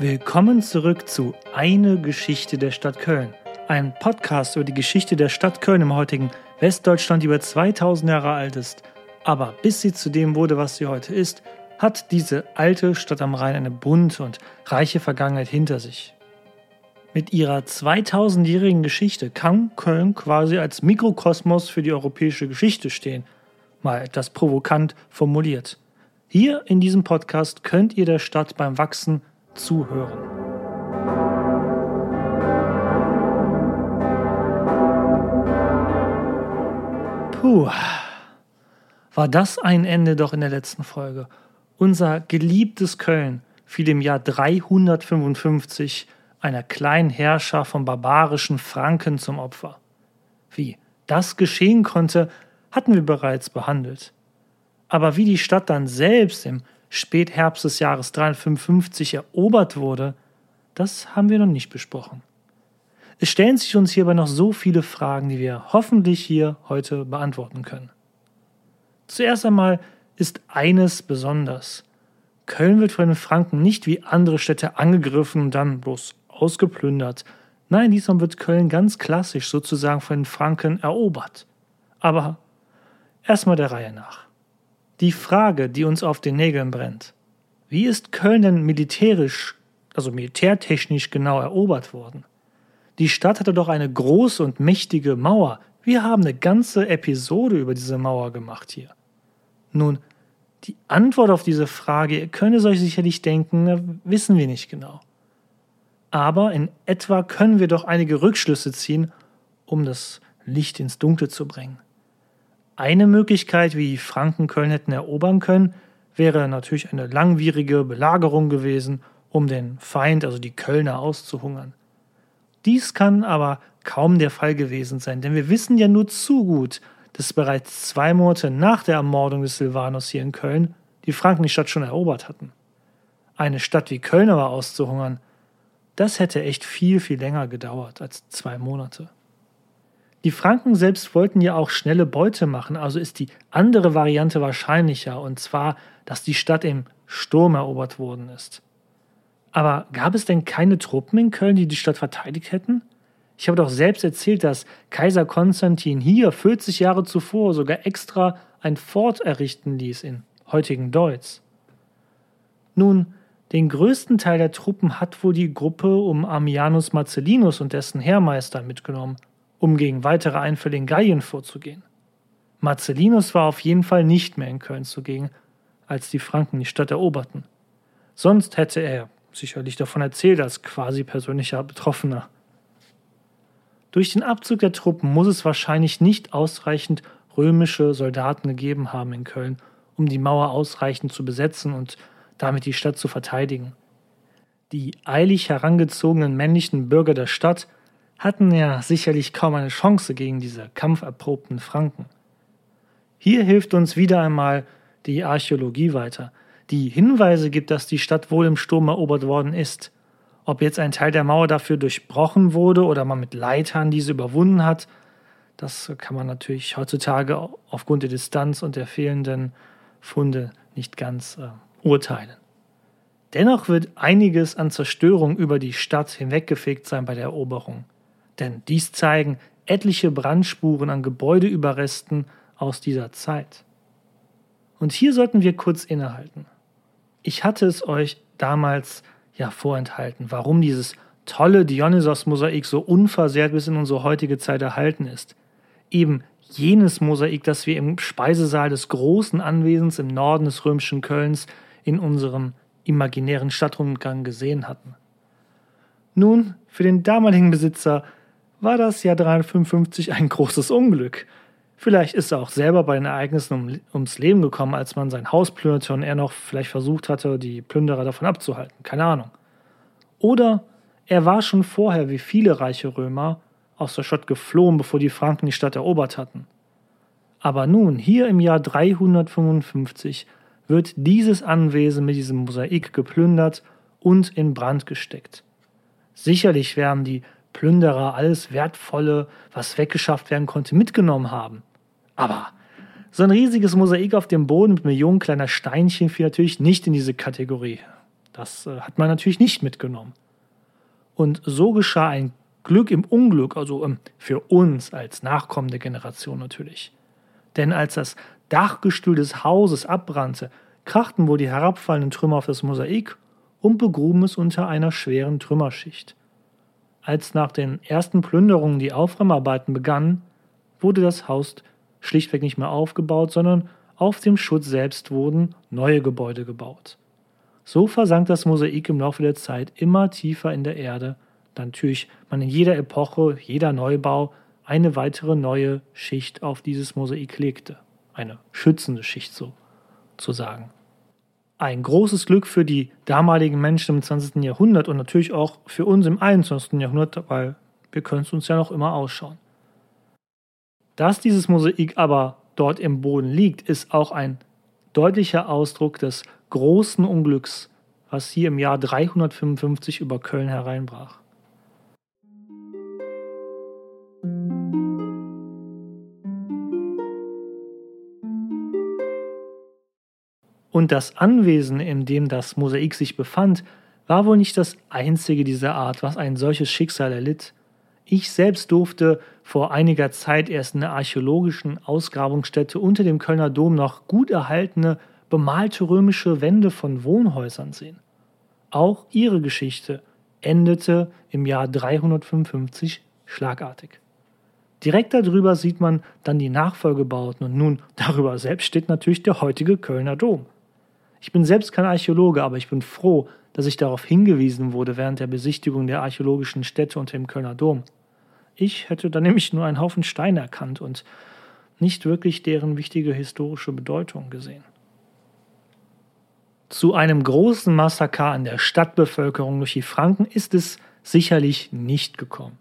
Willkommen zurück zu Eine Geschichte der Stadt Köln. Ein Podcast über die Geschichte der Stadt Köln im heutigen Westdeutschland, die über 2000 Jahre alt ist. Aber bis sie zu dem wurde, was sie heute ist, hat diese alte Stadt am Rhein eine bunte und reiche Vergangenheit hinter sich. Mit ihrer 2000-jährigen Geschichte kann Köln quasi als Mikrokosmos für die europäische Geschichte stehen, mal etwas provokant formuliert. Hier in diesem Podcast könnt ihr der Stadt beim Wachsen zuhören. Puh, war das ein Ende doch in der letzten Folge. Unser geliebtes Köln fiel im Jahr 355 einer kleinen Herrscher von barbarischen Franken zum Opfer. Wie das geschehen konnte, hatten wir bereits behandelt. Aber wie die Stadt dann selbst im Spätherbst des Jahres 355 erobert wurde, das haben wir noch nicht besprochen. Es stellen sich uns hierbei noch so viele Fragen, die wir hoffentlich hier heute beantworten können. Zuerst einmal ist eines besonders. Köln wird von den Franken nicht wie andere Städte angegriffen und dann bloß ausgeplündert. Nein, diesmal wird Köln ganz klassisch sozusagen von den Franken erobert. Aber erstmal der Reihe nach. Die Frage, die uns auf den Nägeln brennt. Wie ist Köln denn militärisch, also militärtechnisch genau erobert worden? Die Stadt hatte doch eine große und mächtige Mauer. Wir haben eine ganze Episode über diese Mauer gemacht hier. Nun, die Antwort auf diese Frage, ihr könnt es euch sicherlich denken, wissen wir nicht genau. Aber in etwa können wir doch einige Rückschlüsse ziehen, um das Licht ins Dunkle zu bringen. Eine Möglichkeit, wie die Franken Köln hätten erobern können, wäre natürlich eine langwierige Belagerung gewesen, um den Feind, also die Kölner, auszuhungern. Dies kann aber kaum der Fall gewesen sein, denn wir wissen ja nur zu gut, dass bereits zwei Monate nach der Ermordung des Silvanus hier in Köln die Franken die Stadt schon erobert hatten. Eine Stadt wie Köln aber auszuhungern, das hätte echt viel, viel länger gedauert als zwei Monate. Die Franken selbst wollten ja auch schnelle Beute machen, also ist die andere Variante wahrscheinlicher, und zwar, dass die Stadt im Sturm erobert worden ist. Aber gab es denn keine Truppen in Köln, die die Stadt verteidigt hätten? Ich habe doch selbst erzählt, dass Kaiser Konstantin hier 40 Jahre zuvor sogar extra ein Fort errichten ließ in heutigen Deutz. Nun, den größten Teil der Truppen hat wohl die Gruppe um Ammianus Marcellinus und dessen Heermeister mitgenommen um gegen weitere Einfälle in Gallien vorzugehen. Marcellinus war auf jeden Fall nicht mehr in Köln zugegen, als die Franken die Stadt eroberten. Sonst hätte er sicherlich davon erzählt als quasi persönlicher Betroffener. Durch den Abzug der Truppen muss es wahrscheinlich nicht ausreichend römische Soldaten gegeben haben in Köln, um die Mauer ausreichend zu besetzen und damit die Stadt zu verteidigen. Die eilig herangezogenen männlichen Bürger der Stadt hatten ja sicherlich kaum eine Chance gegen diese kampferprobten Franken. Hier hilft uns wieder einmal die Archäologie weiter, die Hinweise gibt, dass die Stadt wohl im Sturm erobert worden ist. Ob jetzt ein Teil der Mauer dafür durchbrochen wurde oder man mit Leitern diese überwunden hat, das kann man natürlich heutzutage aufgrund der Distanz und der fehlenden Funde nicht ganz äh, urteilen. Dennoch wird einiges an Zerstörung über die Stadt hinweggefegt sein bei der Eroberung denn dies zeigen etliche Brandspuren an Gebäudeüberresten aus dieser Zeit. Und hier sollten wir kurz innehalten. Ich hatte es euch damals ja vorenthalten, warum dieses tolle Dionysos-Mosaik so unversehrt bis in unsere heutige Zeit erhalten ist. Eben jenes Mosaik, das wir im Speisesaal des großen Anwesens im Norden des römischen Kölns in unserem imaginären Stadtrundgang gesehen hatten. Nun, für den damaligen Besitzer war das Jahr 355 ein großes Unglück. Vielleicht ist er auch selber bei den Ereignissen um, ums Leben gekommen, als man sein Haus plünderte und er noch vielleicht versucht hatte, die Plünderer davon abzuhalten. Keine Ahnung. Oder er war schon vorher, wie viele reiche Römer, aus der Stadt geflohen, bevor die Franken die Stadt erobert hatten. Aber nun, hier im Jahr 355, wird dieses Anwesen mit diesem Mosaik geplündert und in Brand gesteckt. Sicherlich werden die Plünderer alles Wertvolle, was weggeschafft werden konnte, mitgenommen haben. Aber so ein riesiges Mosaik auf dem Boden mit Millionen kleiner Steinchen fiel natürlich nicht in diese Kategorie. Das äh, hat man natürlich nicht mitgenommen. Und so geschah ein Glück im Unglück, also ähm, für uns als nachkommende Generation natürlich. Denn als das Dachgestühl des Hauses abbrannte, krachten wohl die herabfallenden Trümmer auf das Mosaik und begruben es unter einer schweren Trümmerschicht. Als nach den ersten Plünderungen die Aufräumarbeiten begannen, wurde das Haus schlichtweg nicht mehr aufgebaut, sondern auf dem Schutz selbst wurden neue Gebäude gebaut. So versank das Mosaik im Laufe der Zeit immer tiefer in der Erde, da natürlich man in jeder Epoche, jeder Neubau eine weitere neue Schicht auf dieses Mosaik legte. Eine schützende Schicht sozusagen. Ein großes Glück für die damaligen Menschen im 20. Jahrhundert und natürlich auch für uns im 21. Jahrhundert, weil wir können es uns ja noch immer ausschauen. Dass dieses Mosaik aber dort im Boden liegt, ist auch ein deutlicher Ausdruck des großen Unglücks, was hier im Jahr 355 über Köln hereinbrach. Und das Anwesen, in dem das Mosaik sich befand, war wohl nicht das einzige dieser Art, was ein solches Schicksal erlitt. Ich selbst durfte vor einiger Zeit erst in der archäologischen Ausgrabungsstätte unter dem Kölner Dom noch gut erhaltene, bemalte römische Wände von Wohnhäusern sehen. Auch ihre Geschichte endete im Jahr 355 schlagartig. Direkt darüber sieht man dann die Nachfolgebauten und nun darüber selbst steht natürlich der heutige Kölner Dom. Ich bin selbst kein Archäologe, aber ich bin froh, dass ich darauf hingewiesen wurde während der Besichtigung der archäologischen Stätte unter dem Kölner Dom. Ich hätte da nämlich nur einen Haufen Steine erkannt und nicht wirklich deren wichtige historische Bedeutung gesehen. Zu einem großen Massaker an der Stadtbevölkerung durch die Franken ist es sicherlich nicht gekommen.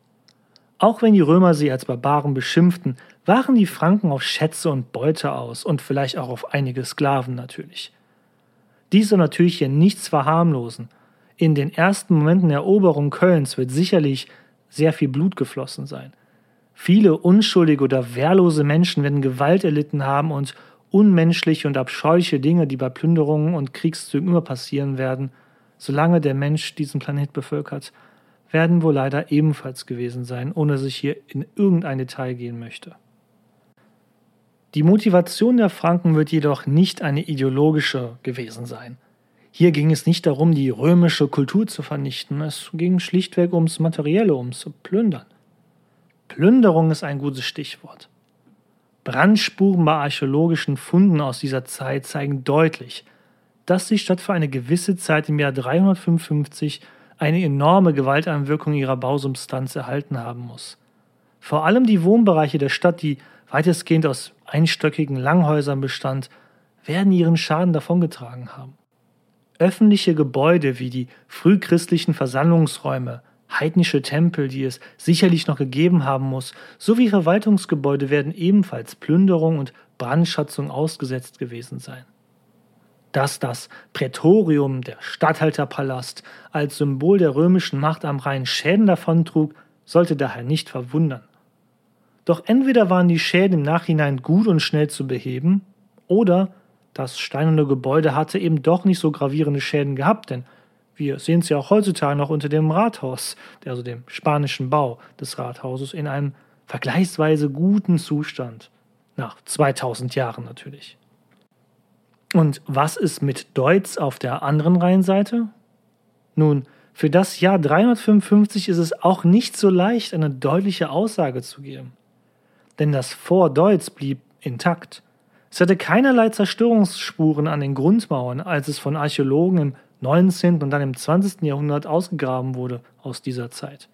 Auch wenn die Römer sie als Barbaren beschimpften, waren die Franken auf Schätze und Beute aus und vielleicht auch auf einige Sklaven natürlich. Dies soll natürlich hier nichts verharmlosen. In den ersten Momenten der Eroberung Kölns wird sicherlich sehr viel Blut geflossen sein. Viele unschuldige oder wehrlose Menschen werden Gewalt erlitten haben und unmenschliche und abscheuliche Dinge, die bei Plünderungen und Kriegszügen immer passieren werden, solange der Mensch diesen Planet bevölkert, werden wohl leider ebenfalls gewesen sein, ohne dass ich hier in irgendein Detail gehen möchte. Die Motivation der Franken wird jedoch nicht eine ideologische gewesen sein. Hier ging es nicht darum, die römische Kultur zu vernichten, es ging schlichtweg ums Materielle, ums Plündern. Plünderung ist ein gutes Stichwort. Brandspuren bei archäologischen Funden aus dieser Zeit zeigen deutlich, dass die Stadt für eine gewisse Zeit im Jahr 355 eine enorme Gewalteinwirkung ihrer Bausubstanz erhalten haben muss. Vor allem die Wohnbereiche der Stadt, die weitestgehend aus einstöckigen Langhäusern bestand, werden ihren Schaden davongetragen haben. Öffentliche Gebäude wie die frühchristlichen Versammlungsräume, heidnische Tempel, die es sicherlich noch gegeben haben muss, sowie Verwaltungsgebäude werden ebenfalls Plünderung und Brandschatzung ausgesetzt gewesen sein. Dass das Prätorium, der Statthalterpalast, als Symbol der römischen Macht am Rhein Schäden davontrug, sollte daher nicht verwundern. Doch entweder waren die Schäden im Nachhinein gut und schnell zu beheben, oder das steinerne Gebäude hatte eben doch nicht so gravierende Schäden gehabt, denn wir sehen es ja auch heutzutage noch unter dem Rathaus, also dem spanischen Bau des Rathauses, in einem vergleichsweise guten Zustand. Nach 2000 Jahren natürlich. Und was ist mit Deutz auf der anderen Rheinseite? Nun, für das Jahr 355 ist es auch nicht so leicht, eine deutliche Aussage zu geben denn das Fort Deutz blieb intakt. Es hatte keinerlei Zerstörungsspuren an den Grundmauern, als es von Archäologen im 19. und dann im 20. Jahrhundert ausgegraben wurde aus dieser Zeit.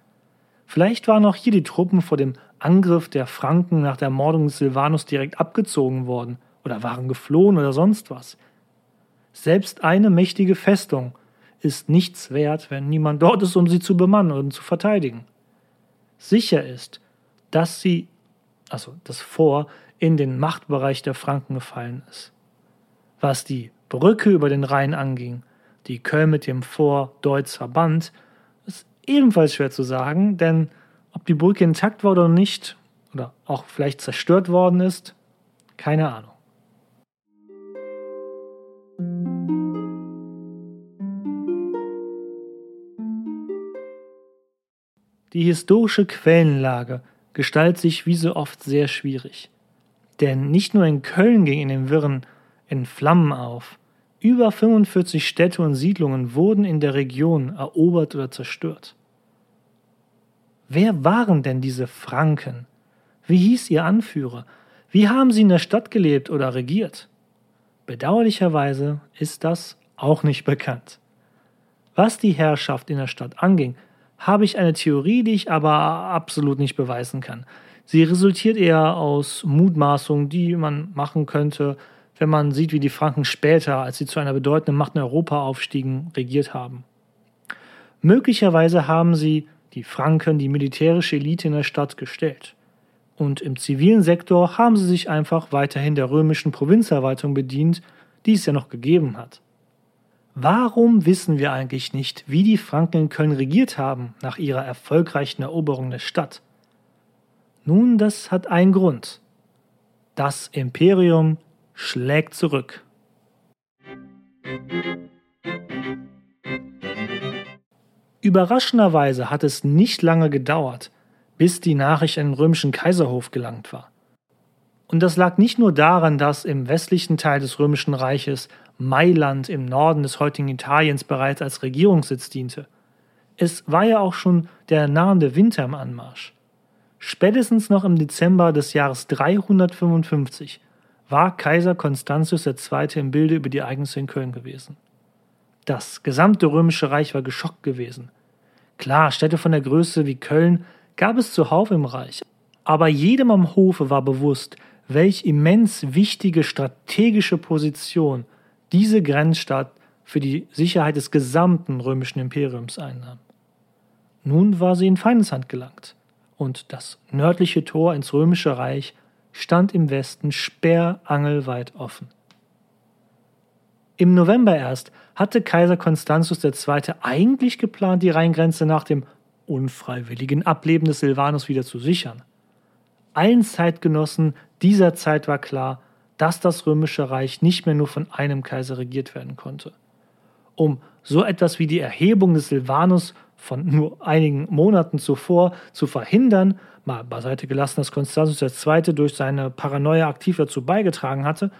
Vielleicht waren auch hier die Truppen vor dem Angriff der Franken nach der Ermordung des Silvanus direkt abgezogen worden oder waren geflohen oder sonst was. Selbst eine mächtige Festung ist nichts wert, wenn niemand dort ist, um sie zu bemannen und zu verteidigen. Sicher ist, dass sie also das Vor, in den Machtbereich der Franken gefallen ist. Was die Brücke über den Rhein anging, die Köln mit dem Vor Deutz verband, ist ebenfalls schwer zu sagen, denn ob die Brücke intakt war oder nicht, oder auch vielleicht zerstört worden ist, keine Ahnung. Die historische Quellenlage gestaltet sich wie so oft sehr schwierig. Denn nicht nur in Köln ging in den Wirren in Flammen auf. Über 45 Städte und Siedlungen wurden in der Region erobert oder zerstört. Wer waren denn diese Franken? Wie hieß ihr Anführer? Wie haben sie in der Stadt gelebt oder regiert? Bedauerlicherweise ist das auch nicht bekannt. Was die Herrschaft in der Stadt anging, habe ich eine Theorie, die ich aber absolut nicht beweisen kann. Sie resultiert eher aus Mutmaßungen, die man machen könnte, wenn man sieht, wie die Franken später, als sie zu einer bedeutenden Macht in Europa aufstiegen, regiert haben. Möglicherweise haben sie, die Franken, die militärische Elite in der Stadt gestellt. Und im zivilen Sektor haben sie sich einfach weiterhin der römischen Provinzverwaltung bedient, die es ja noch gegeben hat. Warum wissen wir eigentlich nicht, wie die Franken in Köln regiert haben nach ihrer erfolgreichen Eroberung der Stadt? Nun, das hat einen Grund. Das Imperium schlägt zurück. Überraschenderweise hat es nicht lange gedauert, bis die Nachricht an den römischen Kaiserhof gelangt war. Und das lag nicht nur daran, dass im westlichen Teil des römischen Reiches Mailand im Norden des heutigen Italiens bereits als Regierungssitz diente. Es war ja auch schon der nahende Winter im Anmarsch. Spätestens noch im Dezember des Jahres 355 war Kaiser Konstantius II. im Bilde über die Ereignisse in Köln gewesen. Das gesamte römische Reich war geschockt gewesen. Klar, Städte von der Größe wie Köln gab es zuhauf im Reich, aber jedem am Hofe war bewusst, welch immens wichtige strategische Position diese Grenzstadt für die Sicherheit des gesamten römischen Imperiums einnahm. Nun war sie in Feindeshand gelangt, und das nördliche Tor ins römische Reich stand im Westen sperrangelweit offen. Im November erst hatte Kaiser Konstantius II. eigentlich geplant, die Rheingrenze nach dem unfreiwilligen Ableben des Silvanus wieder zu sichern. Allen Zeitgenossen dieser Zeit war klar, dass das römische Reich nicht mehr nur von einem Kaiser regiert werden konnte. Um so etwas wie die Erhebung des Silvanus von nur einigen Monaten zuvor zu verhindern, mal beiseite gelassen, dass Konstantius II. durch seine Paranoia aktiv dazu beigetragen hatte,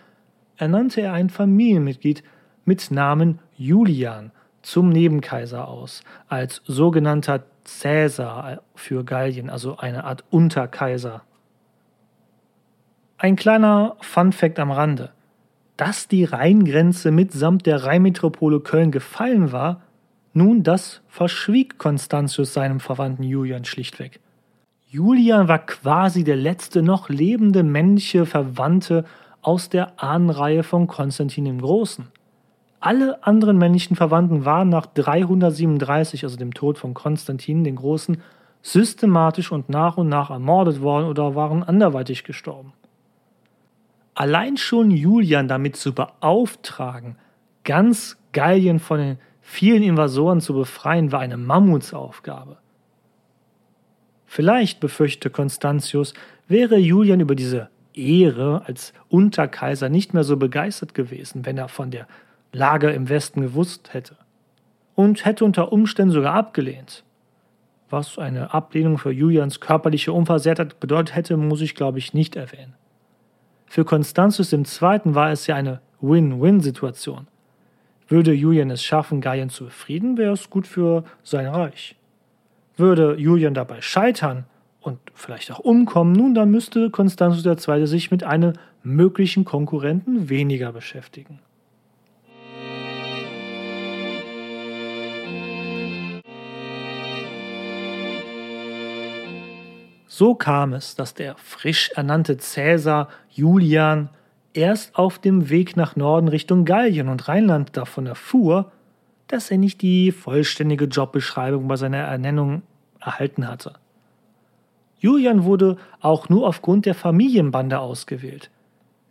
ernannte er ein Familienmitglied mit Namen Julian zum Nebenkaiser aus, als sogenannter Cäsar für Gallien, also eine Art Unterkaiser. Ein kleiner Funfact am Rande. Dass die Rheingrenze mitsamt der Rheinmetropole Köln gefallen war, nun, das verschwieg Konstantius seinem Verwandten Julian schlichtweg. Julian war quasi der letzte noch lebende männliche Verwandte aus der Ahnenreihe von Konstantin dem Großen. Alle anderen männlichen Verwandten waren nach 337, also dem Tod von Konstantin den Großen, systematisch und nach und nach ermordet worden oder waren anderweitig gestorben. Allein schon Julian damit zu beauftragen, ganz Gallien von den vielen Invasoren zu befreien, war eine Mammutsaufgabe. Vielleicht, befürchtete Constantius, wäre Julian über diese Ehre als Unterkaiser nicht mehr so begeistert gewesen, wenn er von der Lage im Westen gewusst hätte. Und hätte unter Umständen sogar abgelehnt. Was eine Ablehnung für Julians körperliche Unversehrtheit bedeutet hätte, muss ich, glaube ich, nicht erwähnen. Für Constantius II. war es ja eine Win-Win-Situation. Würde Julian es schaffen, Gallien zu befrieden, wäre es gut für sein Reich. Würde Julian dabei scheitern und vielleicht auch umkommen, nun dann müsste Konstantius II. sich mit einem möglichen Konkurrenten weniger beschäftigen. So kam es, dass der frisch ernannte Cäsar Julian erst auf dem Weg nach Norden Richtung Gallien und Rheinland davon erfuhr, dass er nicht die vollständige Jobbeschreibung bei seiner Ernennung erhalten hatte. Julian wurde auch nur aufgrund der Familienbande ausgewählt.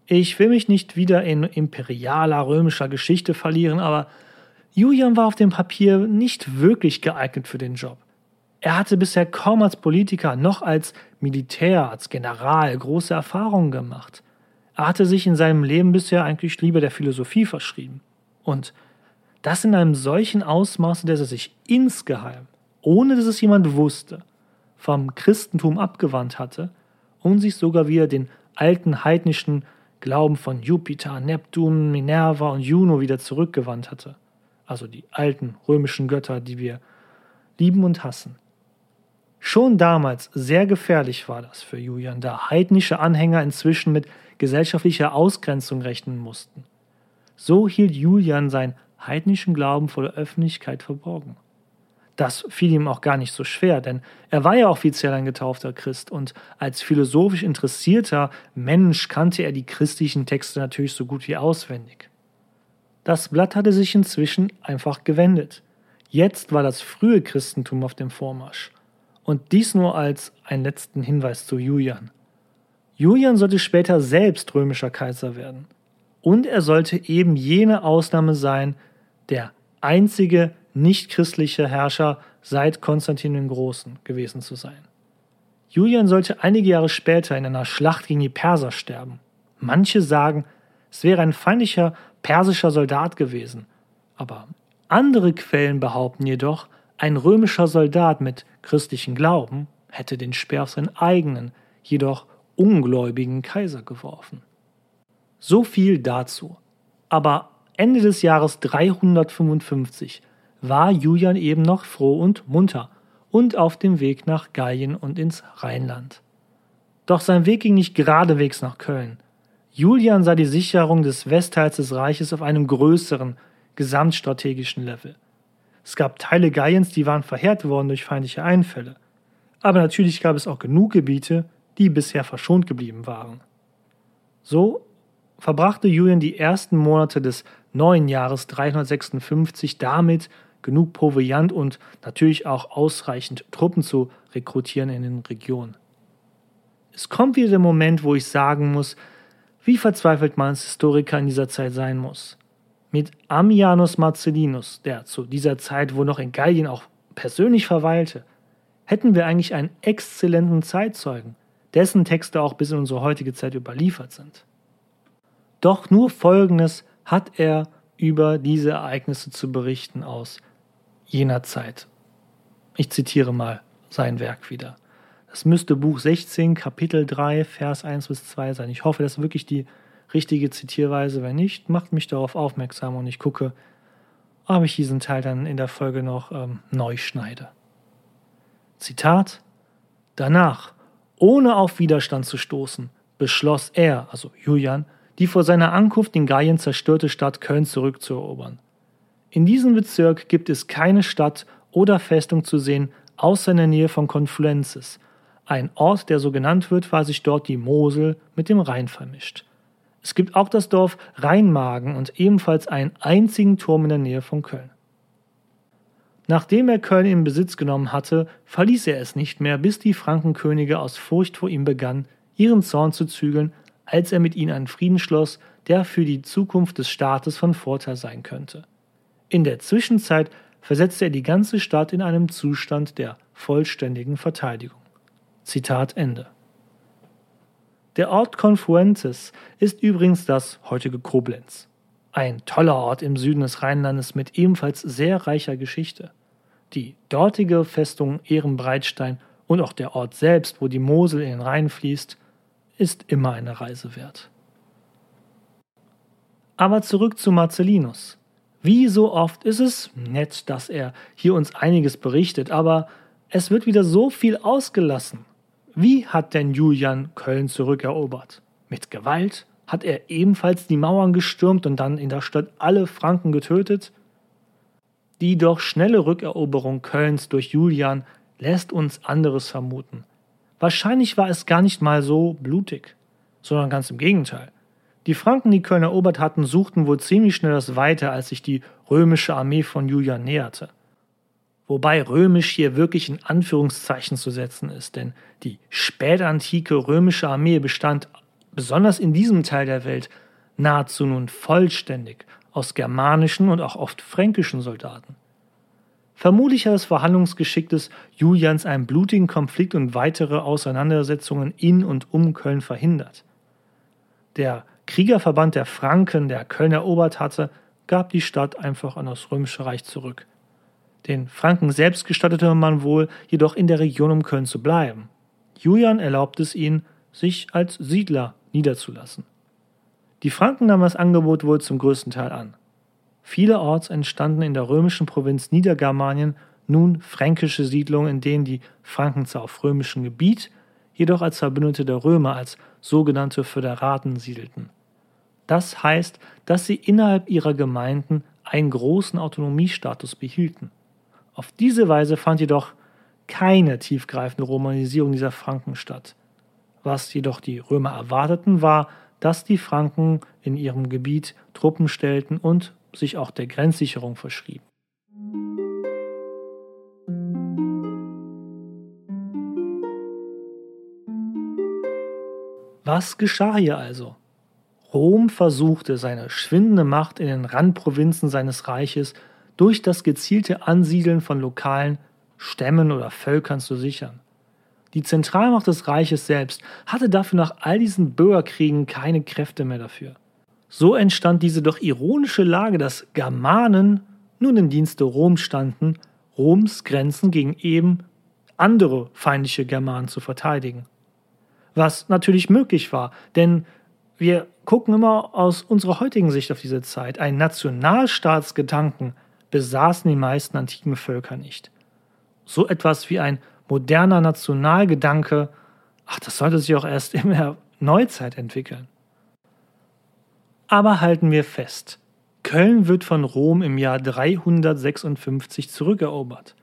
Ich will mich nicht wieder in imperialer römischer Geschichte verlieren, aber Julian war auf dem Papier nicht wirklich geeignet für den Job. Er hatte bisher kaum als Politiker noch als Militär, als General große Erfahrungen gemacht. Er hatte sich in seinem Leben bisher eigentlich lieber der Philosophie verschrieben. Und das in einem solchen Ausmaße, dass er sich insgeheim, ohne dass es jemand wusste, vom Christentum abgewandt hatte und sich sogar wieder den alten heidnischen Glauben von Jupiter, Neptun, Minerva und Juno wieder zurückgewandt hatte. Also die alten römischen Götter, die wir lieben und hassen. Schon damals sehr gefährlich war das für Julian, da heidnische Anhänger inzwischen mit gesellschaftlicher Ausgrenzung rechnen mussten. So hielt Julian seinen heidnischen Glauben vor der Öffentlichkeit verborgen. Das fiel ihm auch gar nicht so schwer, denn er war ja offiziell ein getaufter Christ und als philosophisch interessierter Mensch kannte er die christlichen Texte natürlich so gut wie auswendig. Das Blatt hatte sich inzwischen einfach gewendet. Jetzt war das frühe Christentum auf dem Vormarsch. Und dies nur als einen letzten Hinweis zu Julian. Julian sollte später selbst römischer Kaiser werden. Und er sollte eben jene Ausnahme sein, der einzige nichtchristliche Herrscher seit Konstantin dem Großen gewesen zu sein. Julian sollte einige Jahre später in einer Schlacht gegen die Perser sterben. Manche sagen, es wäre ein feindlicher persischer Soldat gewesen, aber andere Quellen behaupten jedoch, ein römischer Soldat mit christlichem Glauben hätte den Speer auf seinen eigenen, jedoch ungläubigen Kaiser geworfen. So viel dazu. Aber Ende des Jahres 355 war Julian eben noch froh und munter und auf dem Weg nach Gallien und ins Rheinland. Doch sein Weg ging nicht geradewegs nach Köln. Julian sah die Sicherung des Westteils des Reiches auf einem größeren, gesamtstrategischen Level. Es gab Teile Galliens, die waren verheert worden durch feindliche Einfälle. Aber natürlich gab es auch genug Gebiete, die bisher verschont geblieben waren. So verbrachte Julian die ersten Monate des neuen Jahres 356 damit, genug Proviant und natürlich auch ausreichend Truppen zu rekrutieren in den Regionen. Es kommt wieder der Moment, wo ich sagen muss, wie verzweifelt man als Historiker in dieser Zeit sein muss. Mit Ammianus Marcellinus, der zu dieser Zeit wohl noch in Gallien auch persönlich verweilte, hätten wir eigentlich einen exzellenten Zeitzeugen, dessen Texte auch bis in unsere heutige Zeit überliefert sind. Doch nur Folgendes hat er über diese Ereignisse zu berichten aus jener Zeit. Ich zitiere mal sein Werk wieder. Das müsste Buch 16, Kapitel 3, Vers 1 bis 2 sein. Ich hoffe, das ist wirklich die richtige Zitierweise. Wenn nicht, macht mich darauf aufmerksam und ich gucke, ob ich diesen Teil dann in der Folge noch ähm, neu schneide. Zitat: Danach, ohne auf Widerstand zu stoßen, beschloss er, also Julian, die vor seiner Ankunft in Gallien zerstörte Stadt Köln zurückzuerobern. In diesem Bezirk gibt es keine Stadt oder Festung zu sehen, außer in der Nähe von Confluences. Ein Ort, der so genannt wird, weil sich dort die Mosel mit dem Rhein vermischt. Es gibt auch das Dorf Rheinmagen und ebenfalls einen einzigen Turm in der Nähe von Köln. Nachdem er Köln in Besitz genommen hatte, verließ er es nicht mehr, bis die Frankenkönige aus Furcht vor ihm begannen, ihren Zorn zu zügeln, als er mit ihnen einen Frieden schloss, der für die Zukunft des Staates von Vorteil sein könnte. In der Zwischenzeit versetzte er die ganze Stadt in einem Zustand der vollständigen Verteidigung. Zitat Ende. Der Ort Confluentes ist übrigens das heutige Koblenz. Ein toller Ort im Süden des Rheinlandes mit ebenfalls sehr reicher Geschichte. Die dortige Festung Ehrenbreitstein und auch der Ort selbst, wo die Mosel in den Rhein fließt, ist immer eine Reise wert. Aber zurück zu Marcellinus. Wie so oft ist es nett, dass er hier uns einiges berichtet, aber es wird wieder so viel ausgelassen. Wie hat denn Julian Köln zurückerobert? Mit Gewalt? Hat er ebenfalls die Mauern gestürmt und dann in der Stadt alle Franken getötet? Die doch schnelle Rückeroberung Kölns durch Julian lässt uns anderes vermuten. Wahrscheinlich war es gar nicht mal so blutig, sondern ganz im Gegenteil. Die Franken, die Köln erobert hatten, suchten wohl ziemlich schnell das Weite, als sich die römische Armee von Julian näherte. Wobei römisch hier wirklich in Anführungszeichen zu setzen ist, denn die spätantike römische Armee bestand besonders in diesem Teil der Welt nahezu nun vollständig aus germanischen und auch oft fränkischen Soldaten. Vermutlich hat das Verhandlungsgeschick des Julians einen blutigen Konflikt und weitere Auseinandersetzungen in und um Köln verhindert. Der Kriegerverband der Franken, der Köln erobert hatte, gab die Stadt einfach an das Römische Reich zurück. Den Franken selbst gestattete man wohl jedoch in der Region um Köln zu bleiben. Julian erlaubt es ihnen, sich als Siedler niederzulassen. Die Franken nahmen das Angebot wohl zum größten Teil an. Vielerorts entstanden in der römischen Provinz Niedergermanien nun fränkische Siedlungen, in denen die Franken zwar auf römischem Gebiet, jedoch als Verbündete der Römer, als sogenannte Föderaten siedelten. Das heißt, dass sie innerhalb ihrer Gemeinden einen großen Autonomiestatus behielten. Auf diese Weise fand jedoch keine tiefgreifende Romanisierung dieser Franken statt. Was jedoch die Römer erwarteten, war, dass die Franken in ihrem Gebiet Truppen stellten und sich auch der Grenzsicherung verschrieben. Was geschah hier also? Rom versuchte seine schwindende Macht in den Randprovinzen seines Reiches durch das gezielte Ansiedeln von lokalen Stämmen oder Völkern zu sichern. Die Zentralmacht des Reiches selbst hatte dafür nach all diesen Bürgerkriegen keine Kräfte mehr dafür. So entstand diese doch ironische Lage, dass Germanen nun im Dienste Roms standen, Roms Grenzen gegen eben andere feindliche Germanen zu verteidigen. Was natürlich möglich war, denn wir gucken immer aus unserer heutigen Sicht auf diese Zeit. Ein Nationalstaatsgedanken besaßen die meisten antiken Völker nicht. So etwas wie ein moderner Nationalgedanke, ach, das sollte sich auch erst in der Neuzeit entwickeln. Aber halten wir fest, Köln wird von Rom im Jahr 356 zurückerobert.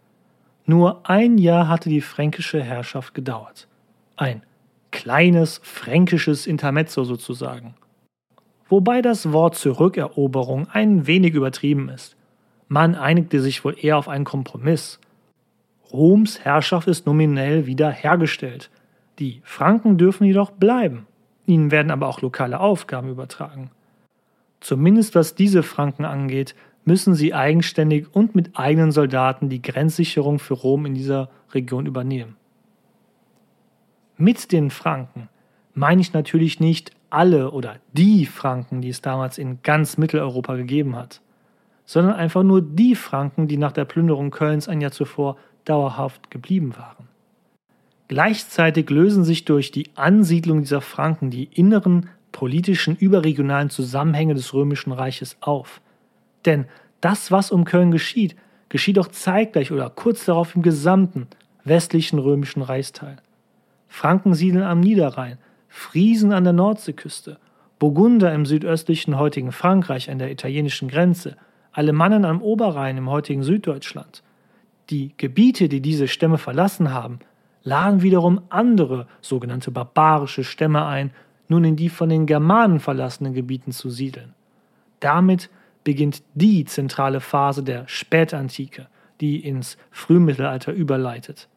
Nur ein Jahr hatte die fränkische Herrschaft gedauert. Ein kleines fränkisches Intermezzo sozusagen. Wobei das Wort Zurückeroberung ein wenig übertrieben ist. Man einigte sich wohl eher auf einen Kompromiss. Roms Herrschaft ist nominell wieder hergestellt. Die Franken dürfen jedoch bleiben. Ihnen werden aber auch lokale Aufgaben übertragen. Zumindest was diese Franken angeht, müssen sie eigenständig und mit eigenen Soldaten die Grenzsicherung für Rom in dieser Region übernehmen. Mit den Franken meine ich natürlich nicht alle oder die Franken, die es damals in ganz Mitteleuropa gegeben hat, sondern einfach nur die Franken, die nach der Plünderung Kölns ein Jahr zuvor dauerhaft geblieben waren. Gleichzeitig lösen sich durch die Ansiedlung dieser Franken die inneren politischen überregionalen Zusammenhänge des römischen Reiches auf. Denn das, was um Köln geschieht, geschieht auch zeitgleich oder kurz darauf im gesamten westlichen römischen Reichsteil. Franken siedeln am Niederrhein, Friesen an der Nordseeküste, Burgunder im südöstlichen heutigen Frankreich an der italienischen Grenze, Alemannen am Oberrhein im heutigen Süddeutschland. Die Gebiete, die diese Stämme verlassen haben, laden wiederum andere sogenannte barbarische Stämme ein, nun in die von den Germanen verlassenen Gebieten zu siedeln. Damit beginnt die zentrale Phase der Spätantike, die ins Frühmittelalter überleitet,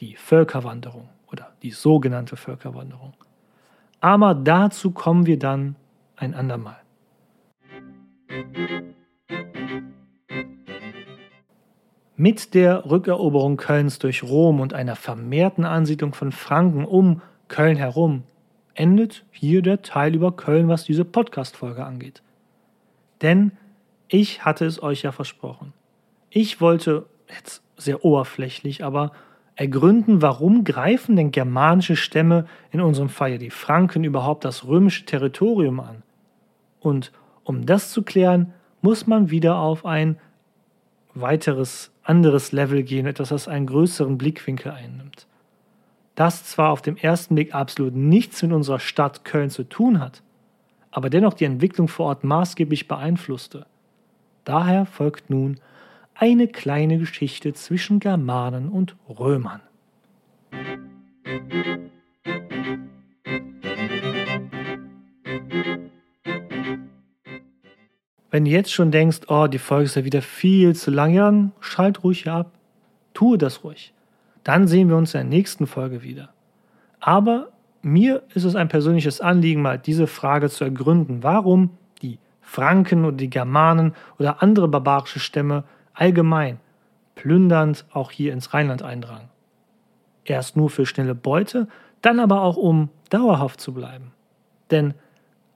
die Völkerwanderung oder die sogenannte Völkerwanderung. Aber dazu kommen wir dann ein andermal. Mit der Rückeroberung Kölns durch Rom und einer vermehrten Ansiedlung von Franken um Köln herum endet hier der Teil über Köln, was diese Podcast-Folge angeht. Denn ich hatte es euch ja versprochen. Ich wollte jetzt sehr oberflächlich, aber ergründen, warum greifen denn germanische Stämme, in unserem Fall die Franken, überhaupt das römische Territorium an? Und um das zu klären, muss man wieder auf ein weiteres, anderes Level gehen, etwas, das einen größeren Blickwinkel einnimmt. Das zwar auf dem ersten Blick absolut nichts mit unserer Stadt Köln zu tun hat, aber dennoch die Entwicklung vor Ort maßgeblich beeinflusste. Daher folgt nun eine kleine Geschichte zwischen Germanen und Römern. Wenn du jetzt schon denkst, oh, die Folge ist ja wieder viel zu lang, ja, schalt ruhig ab. Tue das ruhig. Dann sehen wir uns in der nächsten Folge wieder. Aber mir ist es ein persönliches Anliegen, mal diese Frage zu ergründen. Warum die Franken oder die Germanen oder andere barbarische Stämme allgemein plündernd auch hier ins Rheinland eindrangen. Erst nur für schnelle Beute, dann aber auch um dauerhaft zu bleiben. Denn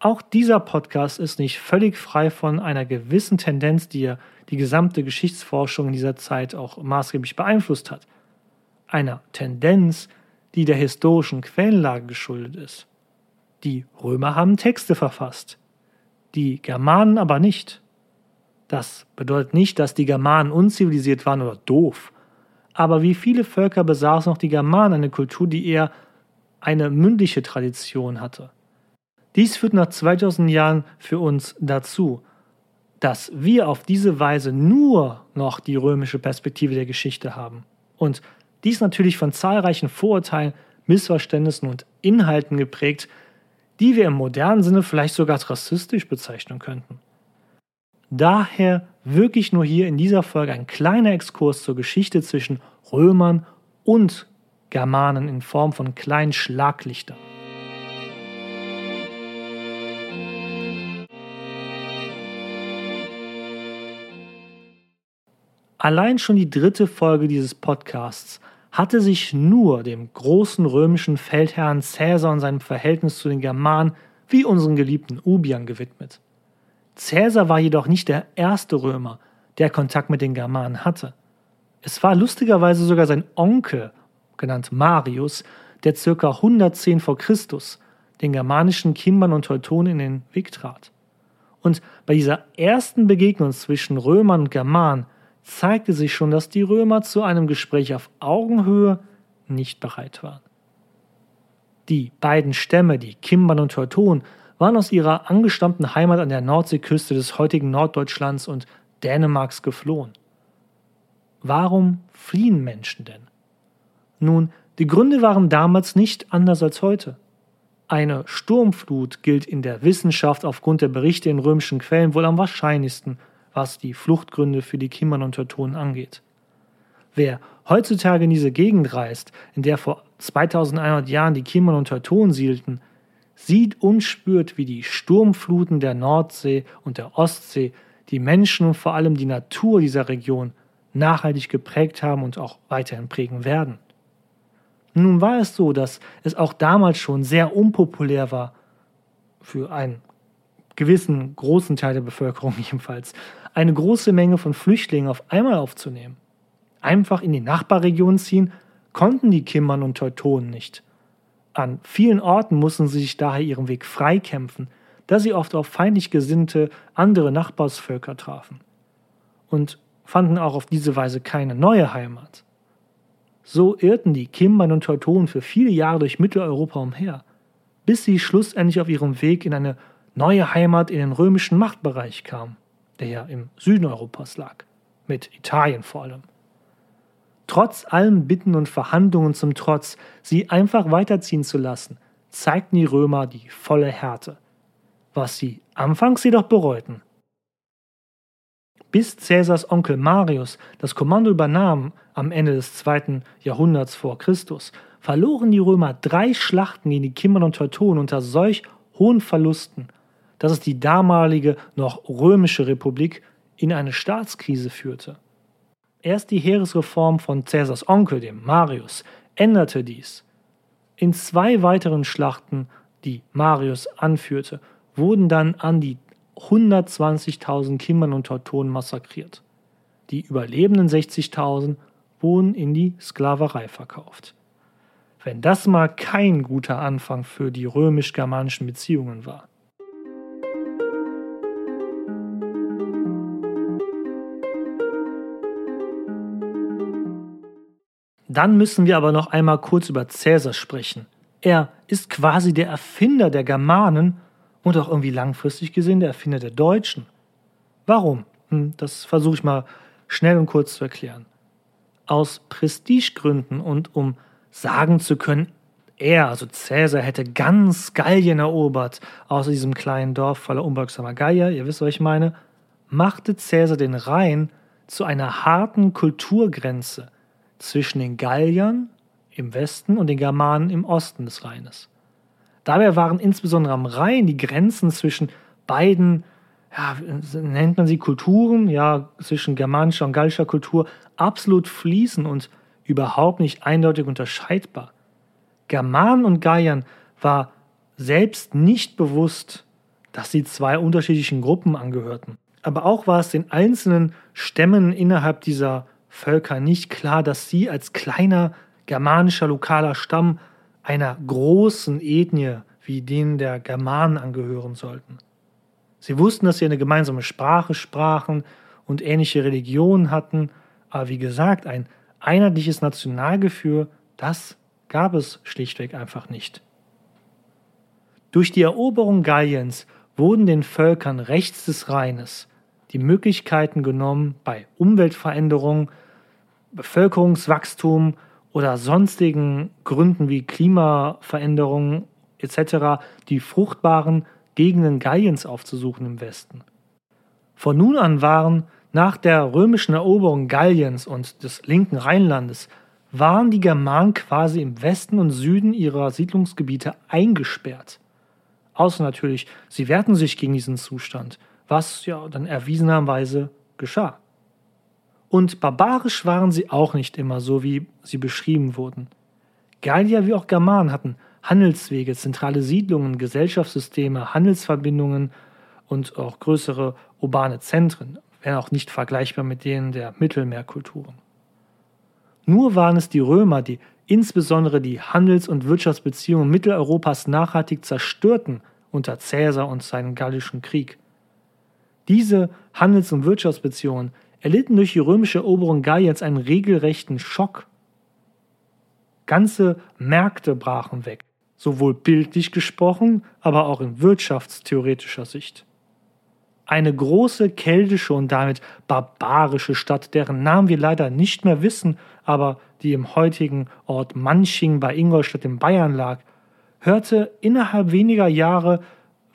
auch dieser Podcast ist nicht völlig frei von einer gewissen Tendenz, die ja die gesamte Geschichtsforschung in dieser Zeit auch maßgeblich beeinflusst hat. Einer Tendenz, die der historischen Quellenlage geschuldet ist. Die Römer haben Texte verfasst, die Germanen aber nicht. Das bedeutet nicht, dass die Germanen unzivilisiert waren oder doof. Aber wie viele Völker besaßen auch die Germanen eine Kultur, die eher eine mündliche Tradition hatte. Dies führt nach 2000 Jahren für uns dazu, dass wir auf diese Weise nur noch die römische Perspektive der Geschichte haben. Und dies natürlich von zahlreichen Vorurteilen, Missverständnissen und Inhalten geprägt, die wir im modernen Sinne vielleicht sogar als rassistisch bezeichnen könnten. Daher wirklich nur hier in dieser Folge ein kleiner Exkurs zur Geschichte zwischen Römern und Germanen in Form von kleinen Schlaglichtern. Allein schon die dritte Folge dieses Podcasts hatte sich nur dem großen römischen Feldherrn Caesar und seinem Verhältnis zu den Germanen wie unseren geliebten Ubiern gewidmet. Caesar war jedoch nicht der erste Römer, der Kontakt mit den Germanen hatte. Es war lustigerweise sogar sein Onkel genannt Marius, der ca. 110 v. Chr. den germanischen Kimbern und Teutonen in den Weg trat. Und bei dieser ersten Begegnung zwischen Römern und Germanen zeigte sich schon, dass die Römer zu einem Gespräch auf Augenhöhe nicht bereit waren. Die beiden Stämme, die Kimbern und Teutonen, waren aus ihrer angestammten Heimat an der Nordseeküste des heutigen Norddeutschlands und Dänemarks geflohen. Warum fliehen Menschen denn? Nun, die Gründe waren damals nicht anders als heute. Eine Sturmflut gilt in der Wissenschaft aufgrund der Berichte in römischen Quellen wohl am wahrscheinlichsten, was die Fluchtgründe für die Kimmern und Teutonen angeht. Wer heutzutage in diese Gegend reist, in der vor 2100 Jahren die Kimmern und Teutonen siedelten, sieht und spürt, wie die Sturmfluten der Nordsee und der Ostsee die Menschen und vor allem die Natur dieser Region nachhaltig geprägt haben und auch weiterhin prägen werden. Nun war es so, dass es auch damals schon sehr unpopulär war, für einen gewissen großen Teil der Bevölkerung jedenfalls, eine große Menge von Flüchtlingen auf einmal aufzunehmen. Einfach in die Nachbarregion ziehen konnten die Kimmern und Teutonen nicht. An vielen Orten mussten sie sich daher ihren Weg freikämpfen, da sie oft auf feindlich gesinnte andere Nachbarsvölker trafen. Und fanden auch auf diese Weise keine neue Heimat. So irrten die Kimbern und Teutonen für viele Jahre durch Mitteleuropa umher, bis sie schlussendlich auf ihrem Weg in eine neue Heimat in den römischen Machtbereich kamen, der ja im Süden Europas lag, mit Italien vor allem. Trotz allen Bitten und Verhandlungen zum Trotz, sie einfach weiterziehen zu lassen, zeigten die Römer die volle Härte, was sie anfangs jedoch bereuten. Bis Caesars Onkel Marius das Kommando übernahm am Ende des zweiten Jahrhunderts vor Christus, verloren die Römer drei Schlachten gegen die Kimmern und Teutonen unter solch hohen Verlusten, dass es die damalige noch römische Republik in eine Staatskrise führte. Erst die Heeresreform von Caesars Onkel, dem Marius, änderte dies. In zwei weiteren Schlachten, die Marius anführte, wurden dann an die 120.000 Kimmern und Teutonen massakriert. Die überlebenden 60.000 wurden in die Sklaverei verkauft. Wenn das mal kein guter Anfang für die römisch-germanischen Beziehungen war. Dann müssen wir aber noch einmal kurz über Caesar sprechen. Er ist quasi der Erfinder der Germanen und auch irgendwie langfristig gesehen der Erfinder der Deutschen. Warum? Hm, das versuche ich mal schnell und kurz zu erklären. Aus Prestigegründen und um sagen zu können, er, also Cäsar, hätte ganz Gallien erobert, außer diesem kleinen Dorf voller unbeugsamer Gallier, ihr wisst, was ich meine, machte Cäsar den Rhein zu einer harten Kulturgrenze zwischen den Galliern im Westen und den Germanen im Osten des Rheines. Dabei waren insbesondere am Rhein die Grenzen zwischen beiden, ja, nennt man sie Kulturen, ja, zwischen germanischer und gallischer Kultur absolut fließend und überhaupt nicht eindeutig unterscheidbar. Germanen und Galliern war selbst nicht bewusst, dass sie zwei unterschiedlichen Gruppen angehörten. Aber auch war es den einzelnen Stämmen innerhalb dieser Völker nicht klar, dass sie als kleiner germanischer lokaler Stamm einer großen Ethnie wie denen der Germanen angehören sollten. Sie wussten, dass sie eine gemeinsame Sprache sprachen und ähnliche Religionen hatten, aber wie gesagt, ein einheitliches Nationalgefühl, das gab es schlichtweg einfach nicht. Durch die Eroberung Galliens wurden den Völkern rechts des Rheines die Möglichkeiten genommen, bei Umweltveränderungen, Bevölkerungswachstum oder sonstigen Gründen wie Klimaveränderungen etc. die fruchtbaren Gegenden Galliens aufzusuchen im Westen. Von nun an waren nach der römischen Eroberung Galliens und des linken Rheinlandes waren die Germanen quasi im Westen und Süden ihrer Siedlungsgebiete eingesperrt. Außer natürlich, sie wehrten sich gegen diesen Zustand, was ja dann erwiesenerweise geschah. Und barbarisch waren sie auch nicht immer so, wie sie beschrieben wurden. Gallier wie auch Germanen hatten Handelswege, zentrale Siedlungen, Gesellschaftssysteme, Handelsverbindungen und auch größere urbane Zentren, wenn auch nicht vergleichbar mit denen der Mittelmeerkulturen. Nur waren es die Römer, die insbesondere die Handels- und Wirtschaftsbeziehungen Mitteleuropas nachhaltig zerstörten unter Caesar und seinem Gallischen Krieg. Diese Handels- und Wirtschaftsbeziehungen erlitten durch die römische Eroberung Galliens einen regelrechten Schock. Ganze Märkte brachen weg sowohl bildlich gesprochen, aber auch in wirtschaftstheoretischer Sicht. Eine große keltische und damit barbarische Stadt, deren Namen wir leider nicht mehr wissen, aber die im heutigen Ort Manching bei Ingolstadt in Bayern lag, hörte innerhalb weniger Jahre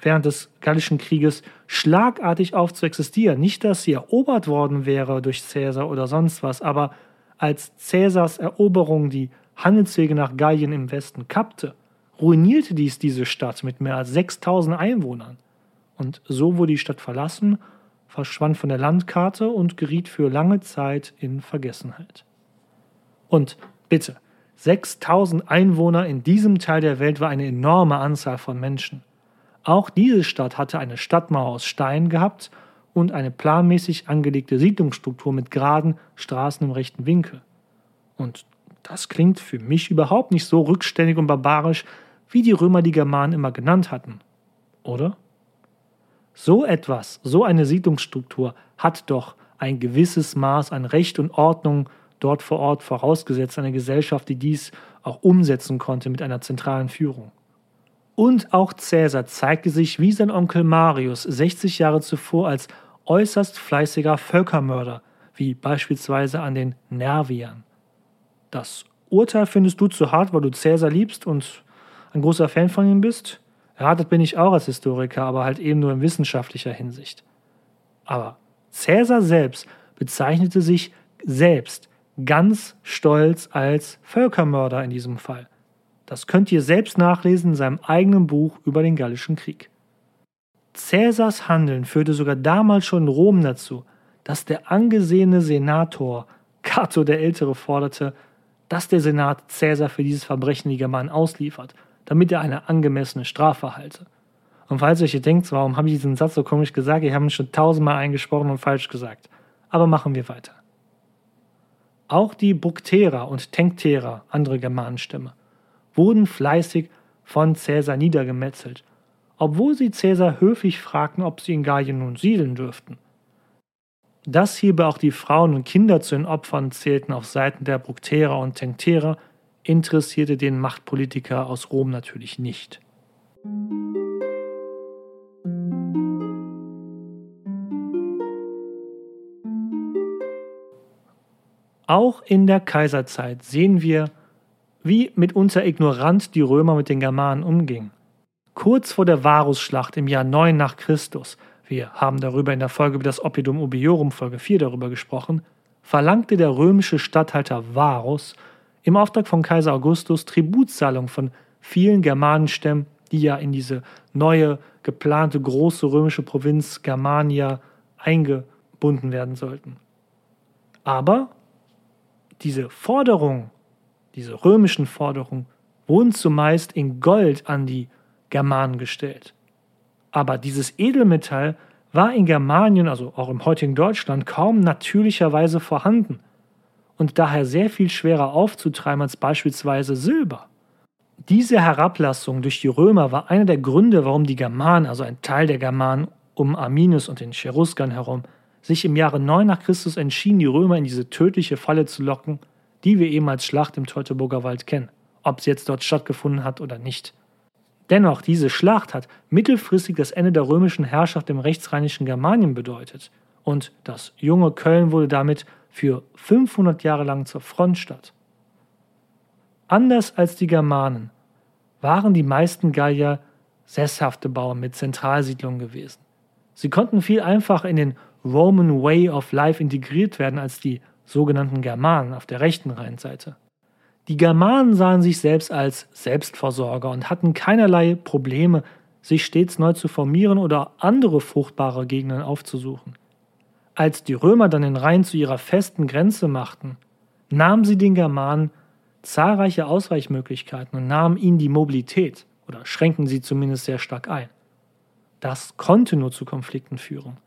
während des Gallischen Krieges schlagartig auf zu existieren. Nicht, dass sie erobert worden wäre durch Caesar oder sonst was, aber als Caesars Eroberung die Handelswege nach Gallien im Westen kappte, ruinierte dies diese Stadt mit mehr als 6000 Einwohnern. Und so wurde die Stadt verlassen, verschwand von der Landkarte und geriet für lange Zeit in Vergessenheit. Und bitte, 6000 Einwohner in diesem Teil der Welt war eine enorme Anzahl von Menschen. Auch diese Stadt hatte eine Stadtmauer aus Stein gehabt und eine planmäßig angelegte Siedlungsstruktur mit geraden Straßen im rechten Winkel. Und das klingt für mich überhaupt nicht so rückständig und barbarisch, wie die Römer die Germanen immer genannt hatten. Oder? So etwas, so eine Siedlungsstruktur hat doch ein gewisses Maß an Recht und Ordnung dort vor Ort vorausgesetzt, eine Gesellschaft, die dies auch umsetzen konnte mit einer zentralen Führung. Und auch Caesar zeigte sich wie sein Onkel Marius 60 Jahre zuvor als äußerst fleißiger Völkermörder, wie beispielsweise an den Nerviern. Das Urteil findest du zu hart, weil du Caesar liebst und ein großer Fan von ihm bist? Ja, das bin ich auch als Historiker, aber halt eben nur in wissenschaftlicher Hinsicht. Aber Cäsar selbst bezeichnete sich selbst ganz stolz als Völkermörder in diesem Fall. Das könnt ihr selbst nachlesen in seinem eigenen Buch über den Gallischen Krieg. Cäsars Handeln führte sogar damals schon in Rom dazu, dass der angesehene Senator Cato der Ältere forderte, dass der Senat Cäsar für dieses Verbrechen die Germanen ausliefert damit er eine angemessene Strafe erhalte. Und falls ihr euch denkt, warum habe ich diesen Satz so komisch gesagt, ich habe ihn schon tausendmal eingesprochen und falsch gesagt. Aber machen wir weiter. Auch die Bructerer und Tencterer, andere Germanenstämme, wurden fleißig von Caesar niedergemetzelt, obwohl sie Caesar höflich fragten, ob sie in Gallien nun siedeln dürften. Dass hierbei auch die Frauen und Kinder zu den Opfern zählten auf Seiten der Bructerer und Tencterer, interessierte den Machtpolitiker aus Rom natürlich nicht. Auch in der Kaiserzeit sehen wir, wie mitunter ignorant die Römer mit den Germanen umgingen. Kurz vor der Varusschlacht im Jahr 9 nach Christus, wir haben darüber in der Folge über das Oppidum Ubiorum Folge 4 darüber gesprochen, verlangte der römische Statthalter Varus im Auftrag von Kaiser Augustus Tributzahlung von vielen Germanenstämmen, die ja in diese neue geplante große römische Provinz Germania eingebunden werden sollten. Aber diese Forderungen, diese römischen Forderungen, wurden zumeist in Gold an die Germanen gestellt. Aber dieses Edelmetall war in Germanien, also auch im heutigen Deutschland, kaum natürlicherweise vorhanden und daher sehr viel schwerer aufzutreiben als beispielsweise Silber. Diese Herablassung durch die Römer war einer der Gründe, warum die Germanen, also ein Teil der Germanen um Arminus und den Cheruskern herum, sich im Jahre 9 nach Christus entschieden, die Römer in diese tödliche Falle zu locken, die wir eben als Schlacht im Teutoburger Wald kennen, ob sie jetzt dort stattgefunden hat oder nicht. Dennoch, diese Schlacht hat mittelfristig das Ende der römischen Herrschaft im rechtsrheinischen Germanien bedeutet und das junge Köln wurde damit für 500 Jahre lang zur Frontstadt. Anders als die Germanen waren die meisten Gallier sesshafte Bauern mit Zentralsiedlungen gewesen. Sie konnten viel einfacher in den Roman Way of Life integriert werden als die sogenannten Germanen auf der rechten Rheinseite. Die Germanen sahen sich selbst als Selbstversorger und hatten keinerlei Probleme, sich stets neu zu formieren oder andere fruchtbare Gegenden aufzusuchen. Als die Römer dann den Rhein zu ihrer festen Grenze machten, nahmen sie den Germanen zahlreiche Ausweichmöglichkeiten und nahmen ihnen die Mobilität oder schränkten sie zumindest sehr stark ein. Das konnte nur zu Konflikten führen.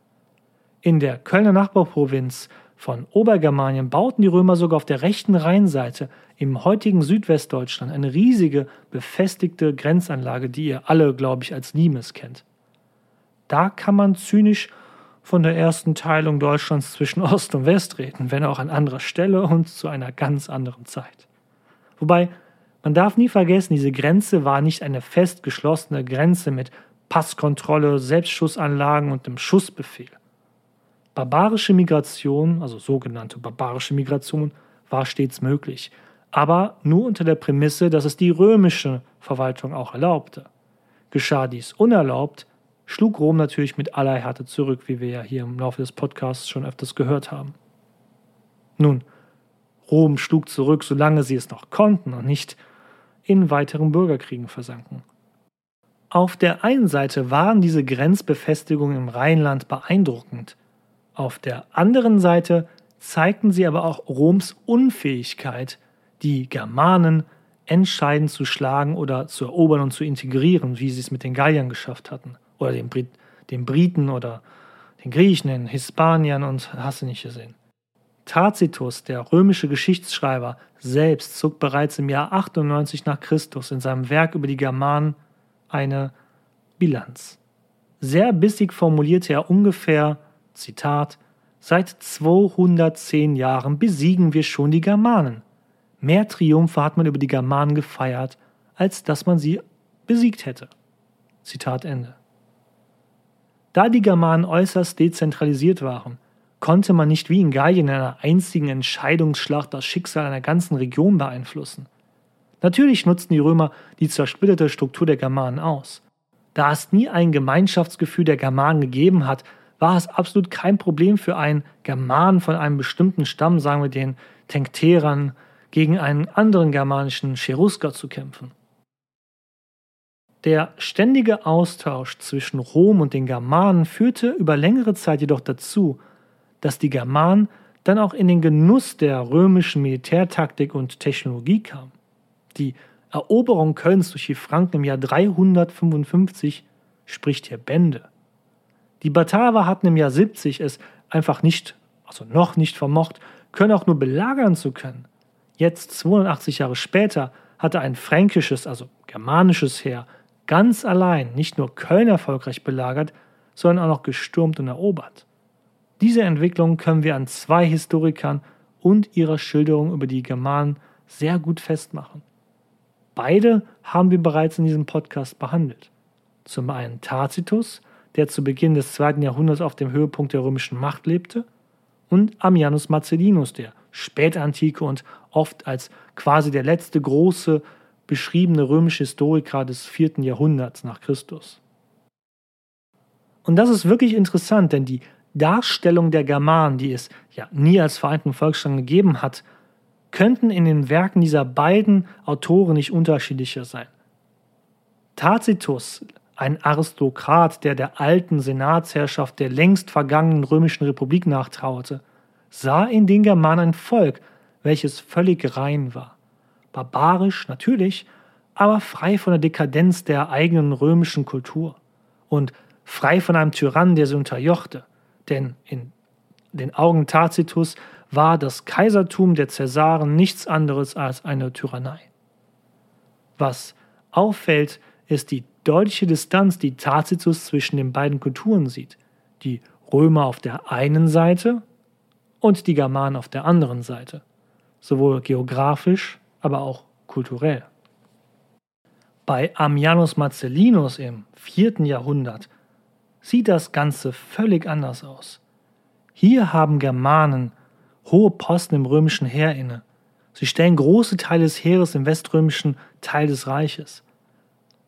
In der Kölner Nachbarprovinz von Obergermanien bauten die Römer sogar auf der rechten Rheinseite im heutigen Südwestdeutschland eine riesige befestigte Grenzanlage, die ihr alle, glaube ich, als Limes kennt. Da kann man zynisch von der ersten Teilung Deutschlands zwischen Ost und West reden, wenn auch an anderer Stelle und zu einer ganz anderen Zeit. Wobei, man darf nie vergessen, diese Grenze war nicht eine fest geschlossene Grenze mit Passkontrolle, Selbstschussanlagen und dem Schussbefehl. Barbarische Migration, also sogenannte barbarische Migration, war stets möglich, aber nur unter der Prämisse, dass es die römische Verwaltung auch erlaubte. Geschah dies unerlaubt, schlug Rom natürlich mit aller Härte zurück, wie wir ja hier im Laufe des Podcasts schon öfters gehört haben. Nun, Rom schlug zurück, solange sie es noch konnten und nicht in weiteren Bürgerkriegen versanken. Auf der einen Seite waren diese Grenzbefestigungen im Rheinland beeindruckend, auf der anderen Seite zeigten sie aber auch Roms Unfähigkeit, die Germanen entscheidend zu schlagen oder zu erobern und zu integrieren, wie sie es mit den Galliern geschafft hatten, oder den, Brit den Briten oder den Griechen, den Hispaniern und hast du nicht gesehen. Tacitus, der römische Geschichtsschreiber, selbst zog bereits im Jahr 98 nach Christus in seinem Werk über die Germanen eine Bilanz. Sehr bissig formulierte er ungefähr Zitat, Seit 210 Jahren besiegen wir schon die Germanen. Mehr Triumphe hat man über die Germanen gefeiert, als dass man sie besiegt hätte. Zitat Ende. Da die Germanen äußerst dezentralisiert waren, konnte man nicht wie in Gallien in einer einzigen Entscheidungsschlacht das Schicksal einer ganzen Region beeinflussen. Natürlich nutzten die Römer die zersplitterte Struktur der Germanen aus. Da es nie ein Gemeinschaftsgefühl der Germanen gegeben hat, war es absolut kein Problem für einen Germanen von einem bestimmten Stamm, sagen wir den Tenkterern, gegen einen anderen germanischen Cherusker zu kämpfen. Der ständige Austausch zwischen Rom und den Germanen führte über längere Zeit jedoch dazu, dass die Germanen dann auch in den Genuss der römischen Militärtaktik und Technologie kamen. Die Eroberung Kölns durch die Franken im Jahr 355 spricht hier Bände. Die Bataver hatten im Jahr 70 es einfach nicht, also noch nicht vermocht, Köln auch nur belagern zu können. Jetzt, 82 Jahre später, hatte ein fränkisches, also germanisches Heer ganz allein nicht nur Köln erfolgreich belagert, sondern auch noch gestürmt und erobert. Diese Entwicklung können wir an zwei Historikern und ihrer Schilderung über die Germanen sehr gut festmachen. Beide haben wir bereits in diesem Podcast behandelt. Zum einen Tacitus, der zu Beginn des zweiten Jahrhunderts auf dem Höhepunkt der römischen Macht lebte, und Ammianus Marcellinus, der spätantike und oft als quasi der letzte große beschriebene römische Historiker des vierten Jahrhunderts nach Christus. Und das ist wirklich interessant, denn die Darstellung der Germanen, die es ja nie als vereinten Volksstamm gegeben hat, könnten in den Werken dieser beiden Autoren nicht unterschiedlicher sein. Tacitus ein Aristokrat, der der alten Senatsherrschaft der längst vergangenen römischen Republik nachtrauerte, sah in den Germanen ein Volk, welches völlig rein war. Barbarisch natürlich, aber frei von der Dekadenz der eigenen römischen Kultur. Und frei von einem Tyrannen, der sie unterjochte. Denn in den Augen Tacitus war das Kaisertum der Cäsaren nichts anderes als eine Tyrannei. Was auffällt, ist die deutliche Distanz, die Tacitus zwischen den beiden Kulturen sieht. Die Römer auf der einen Seite und die Germanen auf der anderen Seite. Sowohl geografisch, aber auch kulturell. Bei Ammianus Marcellinus im vierten Jahrhundert sieht das Ganze völlig anders aus. Hier haben Germanen hohe Posten im römischen Heer inne. Sie stellen große Teile des Heeres im weströmischen Teil des Reiches.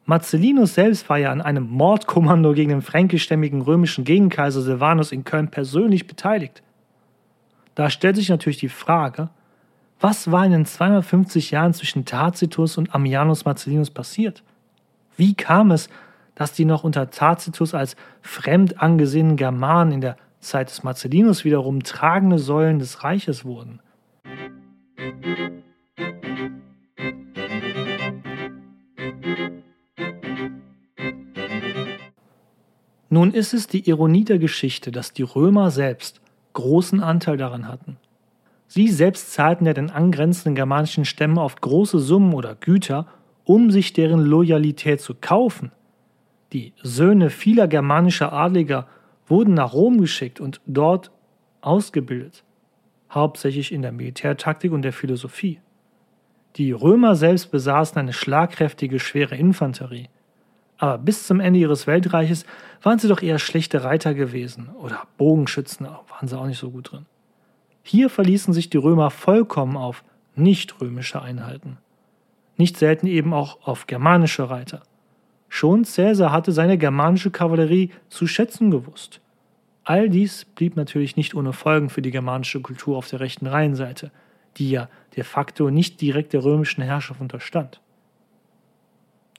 Marcellinus selbst war ja an einem Mordkommando gegen den fränkischstämmigen römischen Gegenkaiser Silvanus in Köln persönlich beteiligt. Da stellt sich natürlich die Frage, was war in den 250 Jahren zwischen Tacitus und Ammianus Marcellinus passiert? Wie kam es, dass die noch unter Tacitus als fremd angesehenen Germanen in der Zeit des Marcellinus wiederum tragende Säulen des Reiches wurden? Nun ist es die Ironie der Geschichte, dass die Römer selbst großen Anteil daran hatten. Sie selbst zahlten ja den angrenzenden germanischen Stämmen oft große Summen oder Güter, um sich deren Loyalität zu kaufen. Die Söhne vieler germanischer Adliger wurden nach Rom geschickt und dort ausgebildet, hauptsächlich in der Militärtaktik und der Philosophie. Die Römer selbst besaßen eine schlagkräftige, schwere Infanterie. Aber bis zum Ende ihres Weltreiches waren sie doch eher schlechte Reiter gewesen oder Bogenschützen waren sie auch nicht so gut drin. Hier verließen sich die Römer vollkommen auf nicht-römische Einheiten. Nicht selten eben auch auf germanische Reiter. Schon Caesar hatte seine germanische Kavallerie zu schätzen gewusst. All dies blieb natürlich nicht ohne Folgen für die germanische Kultur auf der rechten Rheinseite, die ja de facto nicht direkt der römischen Herrschaft unterstand.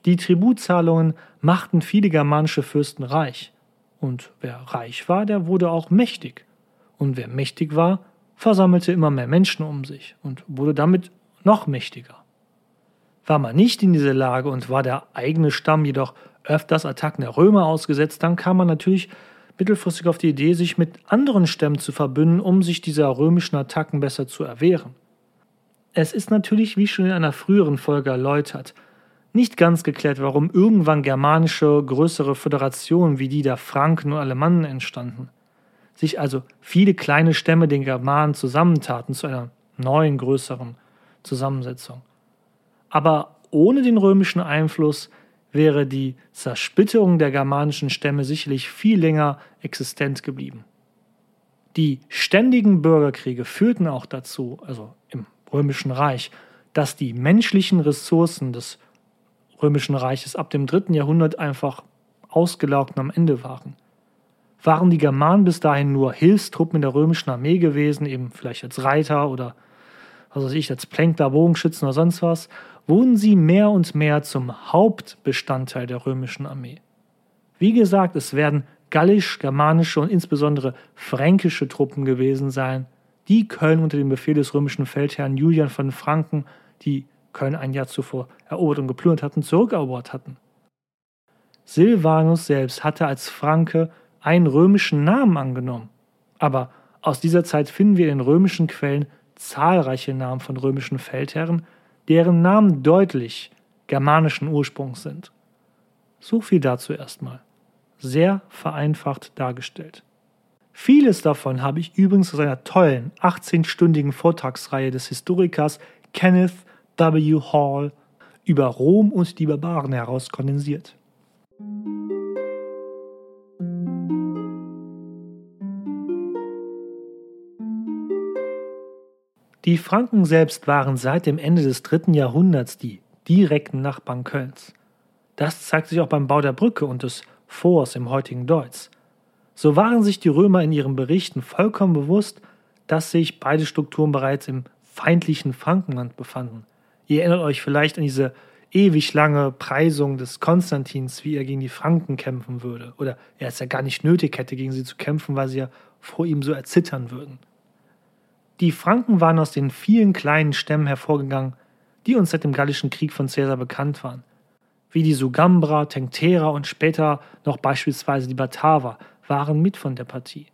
Die Tributzahlungen machten viele germanische Fürsten reich. Und wer reich war, der wurde auch mächtig. Und wer mächtig war, versammelte immer mehr Menschen um sich und wurde damit noch mächtiger. War man nicht in dieser Lage und war der eigene Stamm jedoch öfters Attacken der Römer ausgesetzt, dann kam man natürlich mittelfristig auf die Idee, sich mit anderen Stämmen zu verbünden, um sich dieser römischen Attacken besser zu erwehren. Es ist natürlich, wie schon in einer früheren Folge erläutert, nicht ganz geklärt, warum irgendwann germanische größere Föderationen wie die der Franken und Alemannen entstanden. Sich also viele kleine Stämme den Germanen zusammentaten zu einer neuen, größeren Zusammensetzung. Aber ohne den römischen Einfluss wäre die Zersplitterung der germanischen Stämme sicherlich viel länger existent geblieben. Die ständigen Bürgerkriege führten auch dazu, also im römischen Reich, dass die menschlichen Ressourcen des römischen Reiches ab dem dritten Jahrhundert einfach ausgelaugt und am Ende waren. Waren die Germanen bis dahin nur Hilfstruppen in der römischen Armee gewesen, eben vielleicht als Reiter oder was weiß ich, als Plänkler, Bogenschützen oder sonst was, wurden sie mehr und mehr zum Hauptbestandteil der römischen Armee. Wie gesagt, es werden gallisch, germanische und insbesondere fränkische Truppen gewesen sein, die Köln unter dem Befehl des römischen Feldherrn Julian von Franken, die Köln ein Jahr zuvor erobert und geplündert hatten, zurückerobert hatten. Silvanus selbst hatte als Franke einen römischen Namen angenommen, aber aus dieser Zeit finden wir in römischen Quellen zahlreiche Namen von römischen Feldherren, deren Namen deutlich germanischen Ursprungs sind. So viel dazu erstmal. Sehr vereinfacht dargestellt. Vieles davon habe ich übrigens aus einer tollen 18-stündigen Vortragsreihe des Historikers Kenneth W. Hall über Rom und die Barbaren heraus kondensiert. Die Franken selbst waren seit dem Ende des dritten Jahrhunderts die direkten Nachbarn Kölns. Das zeigt sich auch beim Bau der Brücke und des Forts im heutigen Deutz. So waren sich die Römer in ihren Berichten vollkommen bewusst, dass sich beide Strukturen bereits im feindlichen Frankenland befanden – Ihr erinnert euch vielleicht an diese ewig lange Preisung des Konstantins, wie er gegen die Franken kämpfen würde. Oder er es ja gar nicht nötig hätte, gegen sie zu kämpfen, weil sie ja vor ihm so erzittern würden. Die Franken waren aus den vielen kleinen Stämmen hervorgegangen, die uns seit dem Gallischen Krieg von Caesar bekannt waren. wie die Sugambra, Tenctera und später noch beispielsweise die Bataver waren mit von der Partie.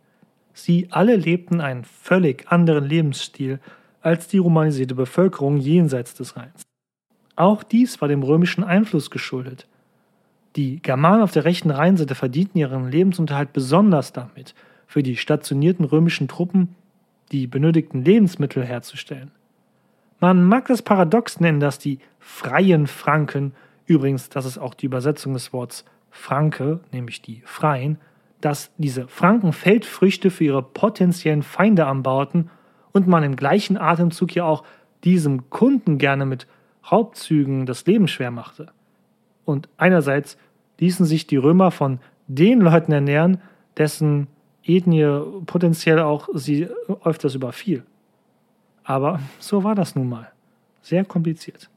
Sie alle lebten einen völlig anderen Lebensstil als die romanisierte Bevölkerung jenseits des Rheins. Auch dies war dem römischen Einfluss geschuldet. Die Germanen auf der rechten Rheinseite verdienten ihren Lebensunterhalt besonders damit, für die stationierten römischen Truppen die benötigten Lebensmittel herzustellen. Man mag das paradox nennen, dass die freien Franken, übrigens, das ist auch die Übersetzung des Wortes Franke, nämlich die Freien, dass diese Franken Feldfrüchte für ihre potenziellen Feinde anbauten und man im gleichen Atemzug ja auch diesem Kunden gerne mit Raubzügen das Leben schwer machte. Und einerseits ließen sich die Römer von den Leuten ernähren, dessen Ethnie potenziell auch sie öfters überfiel. Aber so war das nun mal. Sehr kompliziert.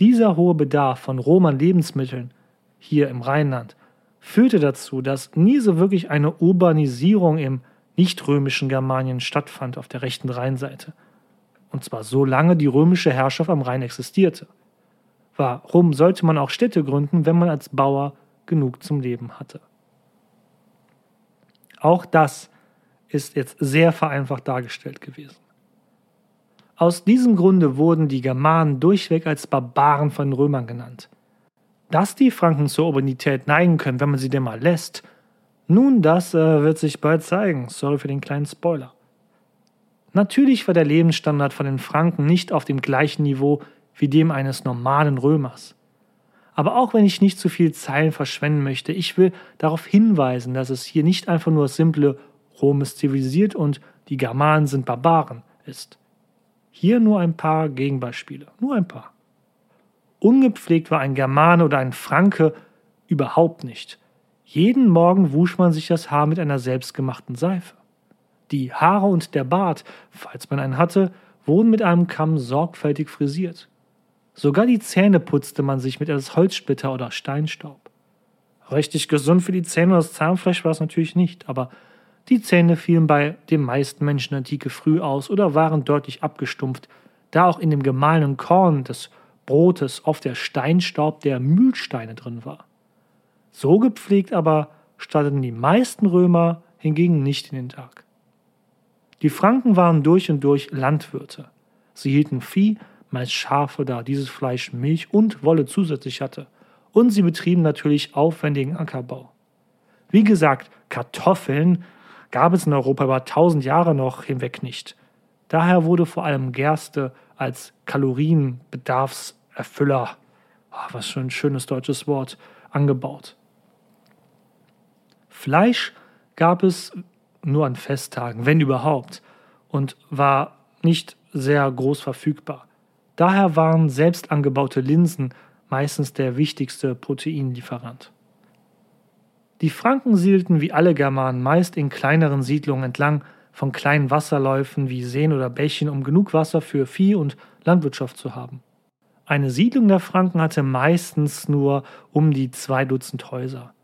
Dieser hohe Bedarf von Rom an Lebensmitteln hier im Rheinland führte dazu, dass nie so wirklich eine Urbanisierung im nicht-römischen Germanien stattfand auf der rechten Rheinseite. Und zwar so lange die römische Herrschaft am Rhein existierte. Warum sollte man auch Städte gründen, wenn man als Bauer genug zum Leben hatte? Auch das ist jetzt sehr vereinfacht dargestellt gewesen. Aus diesem Grunde wurden die Germanen durchweg als Barbaren von Römern genannt. Dass die Franken zur Urbanität neigen können, wenn man sie denn mal lässt, nun, das äh, wird sich bald zeigen. Sorry für den kleinen Spoiler. Natürlich war der Lebensstandard von den Franken nicht auf dem gleichen Niveau wie dem eines normalen Römers. Aber auch wenn ich nicht zu viel Zeilen verschwenden möchte, ich will darauf hinweisen, dass es hier nicht einfach nur simple Rom ist zivilisiert und die Germanen sind Barbaren ist. Hier nur ein paar Gegenbeispiele, nur ein paar. Ungepflegt war ein Germane oder ein Franke überhaupt nicht. Jeden Morgen wusch man sich das Haar mit einer selbstgemachten Seife. Die Haare und der Bart, falls man einen hatte, wurden mit einem Kamm sorgfältig frisiert. Sogar die Zähne putzte man sich mit etwas Holzsplitter oder Steinstaub. Richtig gesund für die Zähne und das Zahnfleisch war es natürlich nicht, aber die Zähne fielen bei den meisten Menschen Antike früh aus oder waren deutlich abgestumpft, da auch in dem gemahlenen Korn des Brotes oft der Steinstaub der Mühlsteine drin war. So gepflegt aber starteten die meisten Römer hingegen nicht in den Tag. Die Franken waren durch und durch Landwirte. Sie hielten Vieh meist Schafe, da dieses Fleisch Milch und Wolle zusätzlich hatte. Und sie betrieben natürlich aufwendigen Ackerbau. Wie gesagt, Kartoffeln gab es in Europa über tausend Jahre noch hinweg nicht. Daher wurde vor allem Gerste als Kalorienbedarfserfüller, ah, was für ein schönes deutsches Wort, angebaut. Fleisch gab es nur an Festtagen, wenn überhaupt, und war nicht sehr groß verfügbar. Daher waren selbst angebaute Linsen meistens der wichtigste Proteinlieferant. Die Franken siedelten wie alle Germanen meist in kleineren Siedlungen entlang von kleinen Wasserläufen wie Seen oder Bächen, um genug Wasser für Vieh und Landwirtschaft zu haben. Eine Siedlung der Franken hatte meistens nur um die zwei Dutzend Häuser.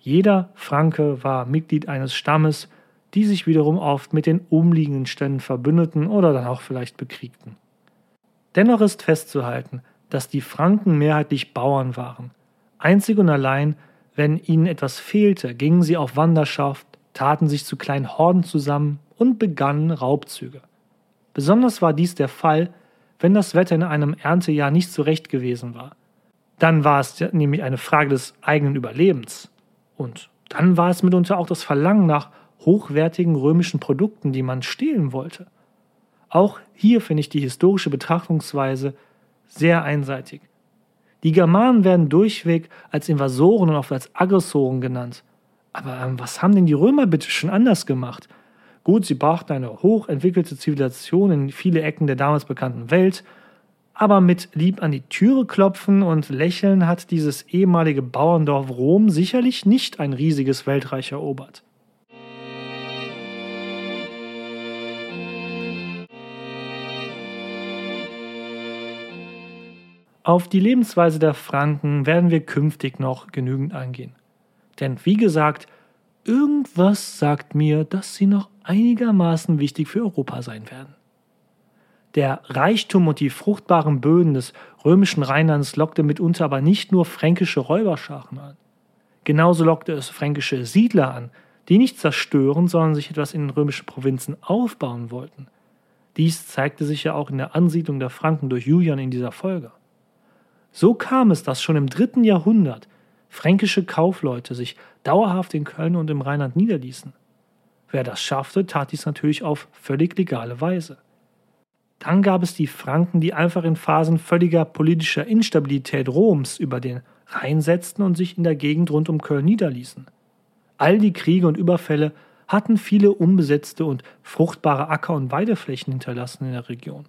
Jeder Franke war Mitglied eines Stammes, die sich wiederum oft mit den umliegenden Ständen verbündeten oder dann auch vielleicht bekriegten. Dennoch ist festzuhalten, dass die Franken mehrheitlich Bauern waren. Einzig und allein, wenn ihnen etwas fehlte, gingen sie auf Wanderschaft, taten sich zu kleinen Horden zusammen und begannen Raubzüge. Besonders war dies der Fall, wenn das Wetter in einem Erntejahr nicht so recht gewesen war. Dann war es nämlich eine Frage des eigenen Überlebens. Und dann war es mitunter auch das Verlangen nach hochwertigen römischen Produkten, die man stehlen wollte. Auch hier finde ich die historische Betrachtungsweise sehr einseitig. Die Germanen werden durchweg als Invasoren und auch als Aggressoren genannt. Aber ähm, was haben denn die Römer bitte schon anders gemacht? Gut, sie brachten eine hochentwickelte Zivilisation in viele Ecken der damals bekannten Welt, aber mit lieb an die Türe klopfen und lächeln hat dieses ehemalige Bauerndorf Rom sicherlich nicht ein riesiges Weltreich erobert. Auf die Lebensweise der Franken werden wir künftig noch genügend eingehen. Denn wie gesagt, irgendwas sagt mir, dass sie noch einigermaßen wichtig für Europa sein werden. Der Reichtum und die fruchtbaren Böden des römischen Rheinlands lockte mitunter aber nicht nur fränkische Räuberscharen an. Genauso lockte es fränkische Siedler an, die nicht zerstören, sondern sich etwas in den römischen Provinzen aufbauen wollten. Dies zeigte sich ja auch in der Ansiedlung der Franken durch Julian in dieser Folge. So kam es, dass schon im dritten Jahrhundert fränkische Kaufleute sich dauerhaft in Köln und im Rheinland niederließen. Wer das schaffte, tat dies natürlich auf völlig legale Weise. Dann gab es die Franken, die einfach in Phasen völliger politischer Instabilität Roms über den Rhein setzten und sich in der Gegend rund um Köln niederließen. All die Kriege und Überfälle hatten viele unbesetzte und fruchtbare Acker- und Weideflächen hinterlassen in der Region.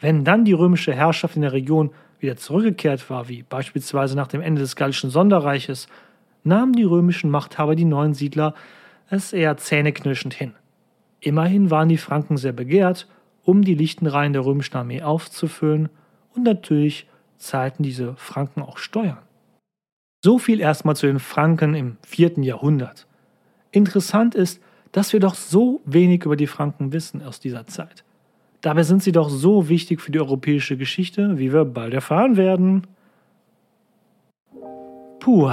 Wenn dann die römische Herrschaft in der Region wieder zurückgekehrt war, wie beispielsweise nach dem Ende des Gallischen Sonderreiches, nahmen die römischen Machthaber die neuen Siedler es eher zähneknirschend hin. Immerhin waren die Franken sehr begehrt, um die lichten Reihen der römischen Armee aufzufüllen, und natürlich zahlten diese Franken auch Steuern. So viel erstmal zu den Franken im vierten Jahrhundert. Interessant ist, dass wir doch so wenig über die Franken wissen aus dieser Zeit. Dabei sind sie doch so wichtig für die europäische Geschichte, wie wir bald erfahren werden. Puh,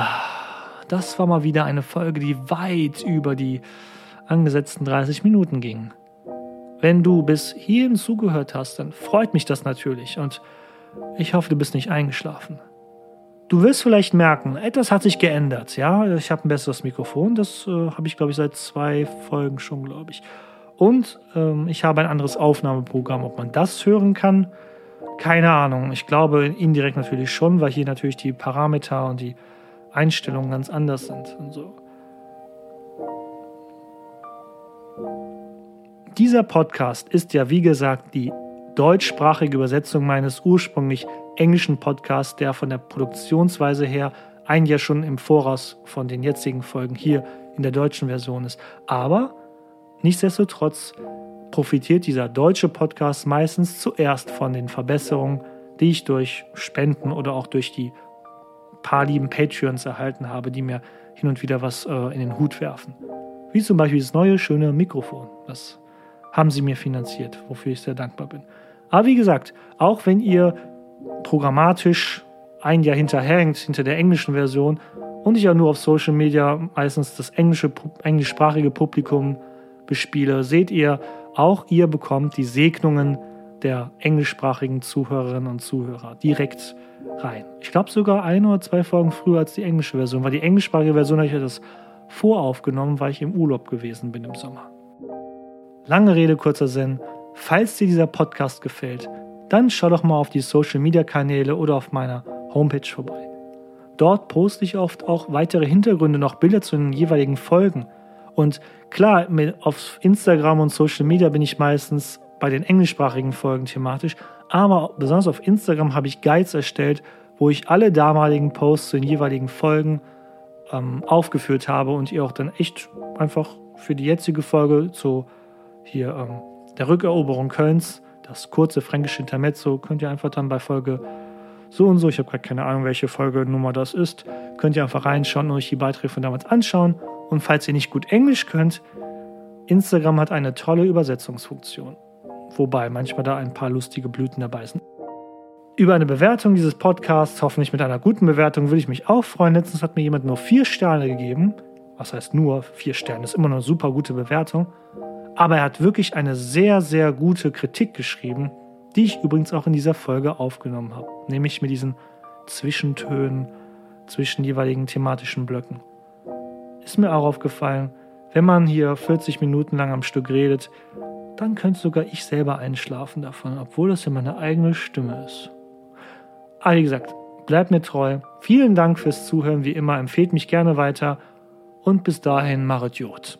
das war mal wieder eine Folge, die weit über die angesetzten 30 Minuten ging. Wenn du bis hierhin zugehört hast, dann freut mich das natürlich und ich hoffe, du bist nicht eingeschlafen. Du wirst vielleicht merken, etwas hat sich geändert. Ja, ich habe ein besseres Mikrofon. Das äh, habe ich, glaube ich, seit zwei Folgen schon, glaube ich. Und ähm, ich habe ein anderes Aufnahmeprogramm. Ob man das hören kann, keine Ahnung. Ich glaube indirekt natürlich schon, weil hier natürlich die Parameter und die Einstellungen ganz anders sind und so. Dieser Podcast ist ja, wie gesagt, die deutschsprachige Übersetzung meines ursprünglich englischen Podcasts, der von der Produktionsweise her ein Jahr schon im Voraus von den jetzigen Folgen hier in der deutschen Version ist. Aber nichtsdestotrotz profitiert dieser deutsche Podcast meistens zuerst von den Verbesserungen, die ich durch Spenden oder auch durch die paar lieben Patreons erhalten habe, die mir hin und wieder was äh, in den Hut werfen. Wie zum Beispiel das neue, schöne Mikrofon. Das haben sie mir finanziert, wofür ich sehr dankbar bin. Aber wie gesagt, auch wenn ihr programmatisch ein Jahr hinterhängt, hinter der englischen Version, und ich ja nur auf Social Media meistens das englische, englischsprachige Publikum bespiele, seht ihr, auch ihr bekommt die Segnungen der englischsprachigen Zuhörerinnen und Zuhörer direkt rein. Ich glaube sogar ein oder zwei Folgen früher als die englische Version, weil die englischsprachige Version habe ich das voraufgenommen, weil ich im Urlaub gewesen bin im Sommer. Lange Rede, kurzer Sinn. Falls dir dieser Podcast gefällt, dann schau doch mal auf die Social Media Kanäle oder auf meiner Homepage vorbei. Dort poste ich oft auch weitere Hintergründe, noch Bilder zu den jeweiligen Folgen. Und klar, auf Instagram und Social Media bin ich meistens bei den englischsprachigen Folgen thematisch, aber besonders auf Instagram habe ich Guides erstellt, wo ich alle damaligen Posts zu den jeweiligen Folgen ähm, aufgeführt habe und ihr auch dann echt einfach für die jetzige Folge zu hier ähm, der Rückeroberung Kölns, das kurze fränkische Intermezzo, könnt ihr einfach dann bei Folge so und so, ich habe gerade keine Ahnung, welche Folgenummer das ist, könnt ihr einfach reinschauen und euch die Beiträge von damals anschauen. Und falls ihr nicht gut Englisch könnt, Instagram hat eine tolle Übersetzungsfunktion, wobei manchmal da ein paar lustige Blüten dabei sind. Über eine Bewertung dieses Podcasts, hoffentlich mit einer guten Bewertung, würde ich mich auch freuen. Letztens hat mir jemand nur vier Sterne gegeben. Was heißt nur vier Sterne? Das ist immer noch eine super gute Bewertung. Aber er hat wirklich eine sehr, sehr gute Kritik geschrieben, die ich übrigens auch in dieser Folge aufgenommen habe, nämlich mit diesen Zwischentönen zwischen jeweiligen thematischen Blöcken. Ist mir auch aufgefallen, wenn man hier 40 Minuten lang am Stück redet, dann könnte sogar ich selber einschlafen davon, obwohl das ja meine eigene Stimme ist. Aber wie gesagt, bleibt mir treu. Vielen Dank fürs Zuhören, wie immer, empfehlt mich gerne weiter und bis dahin, Marit Jod.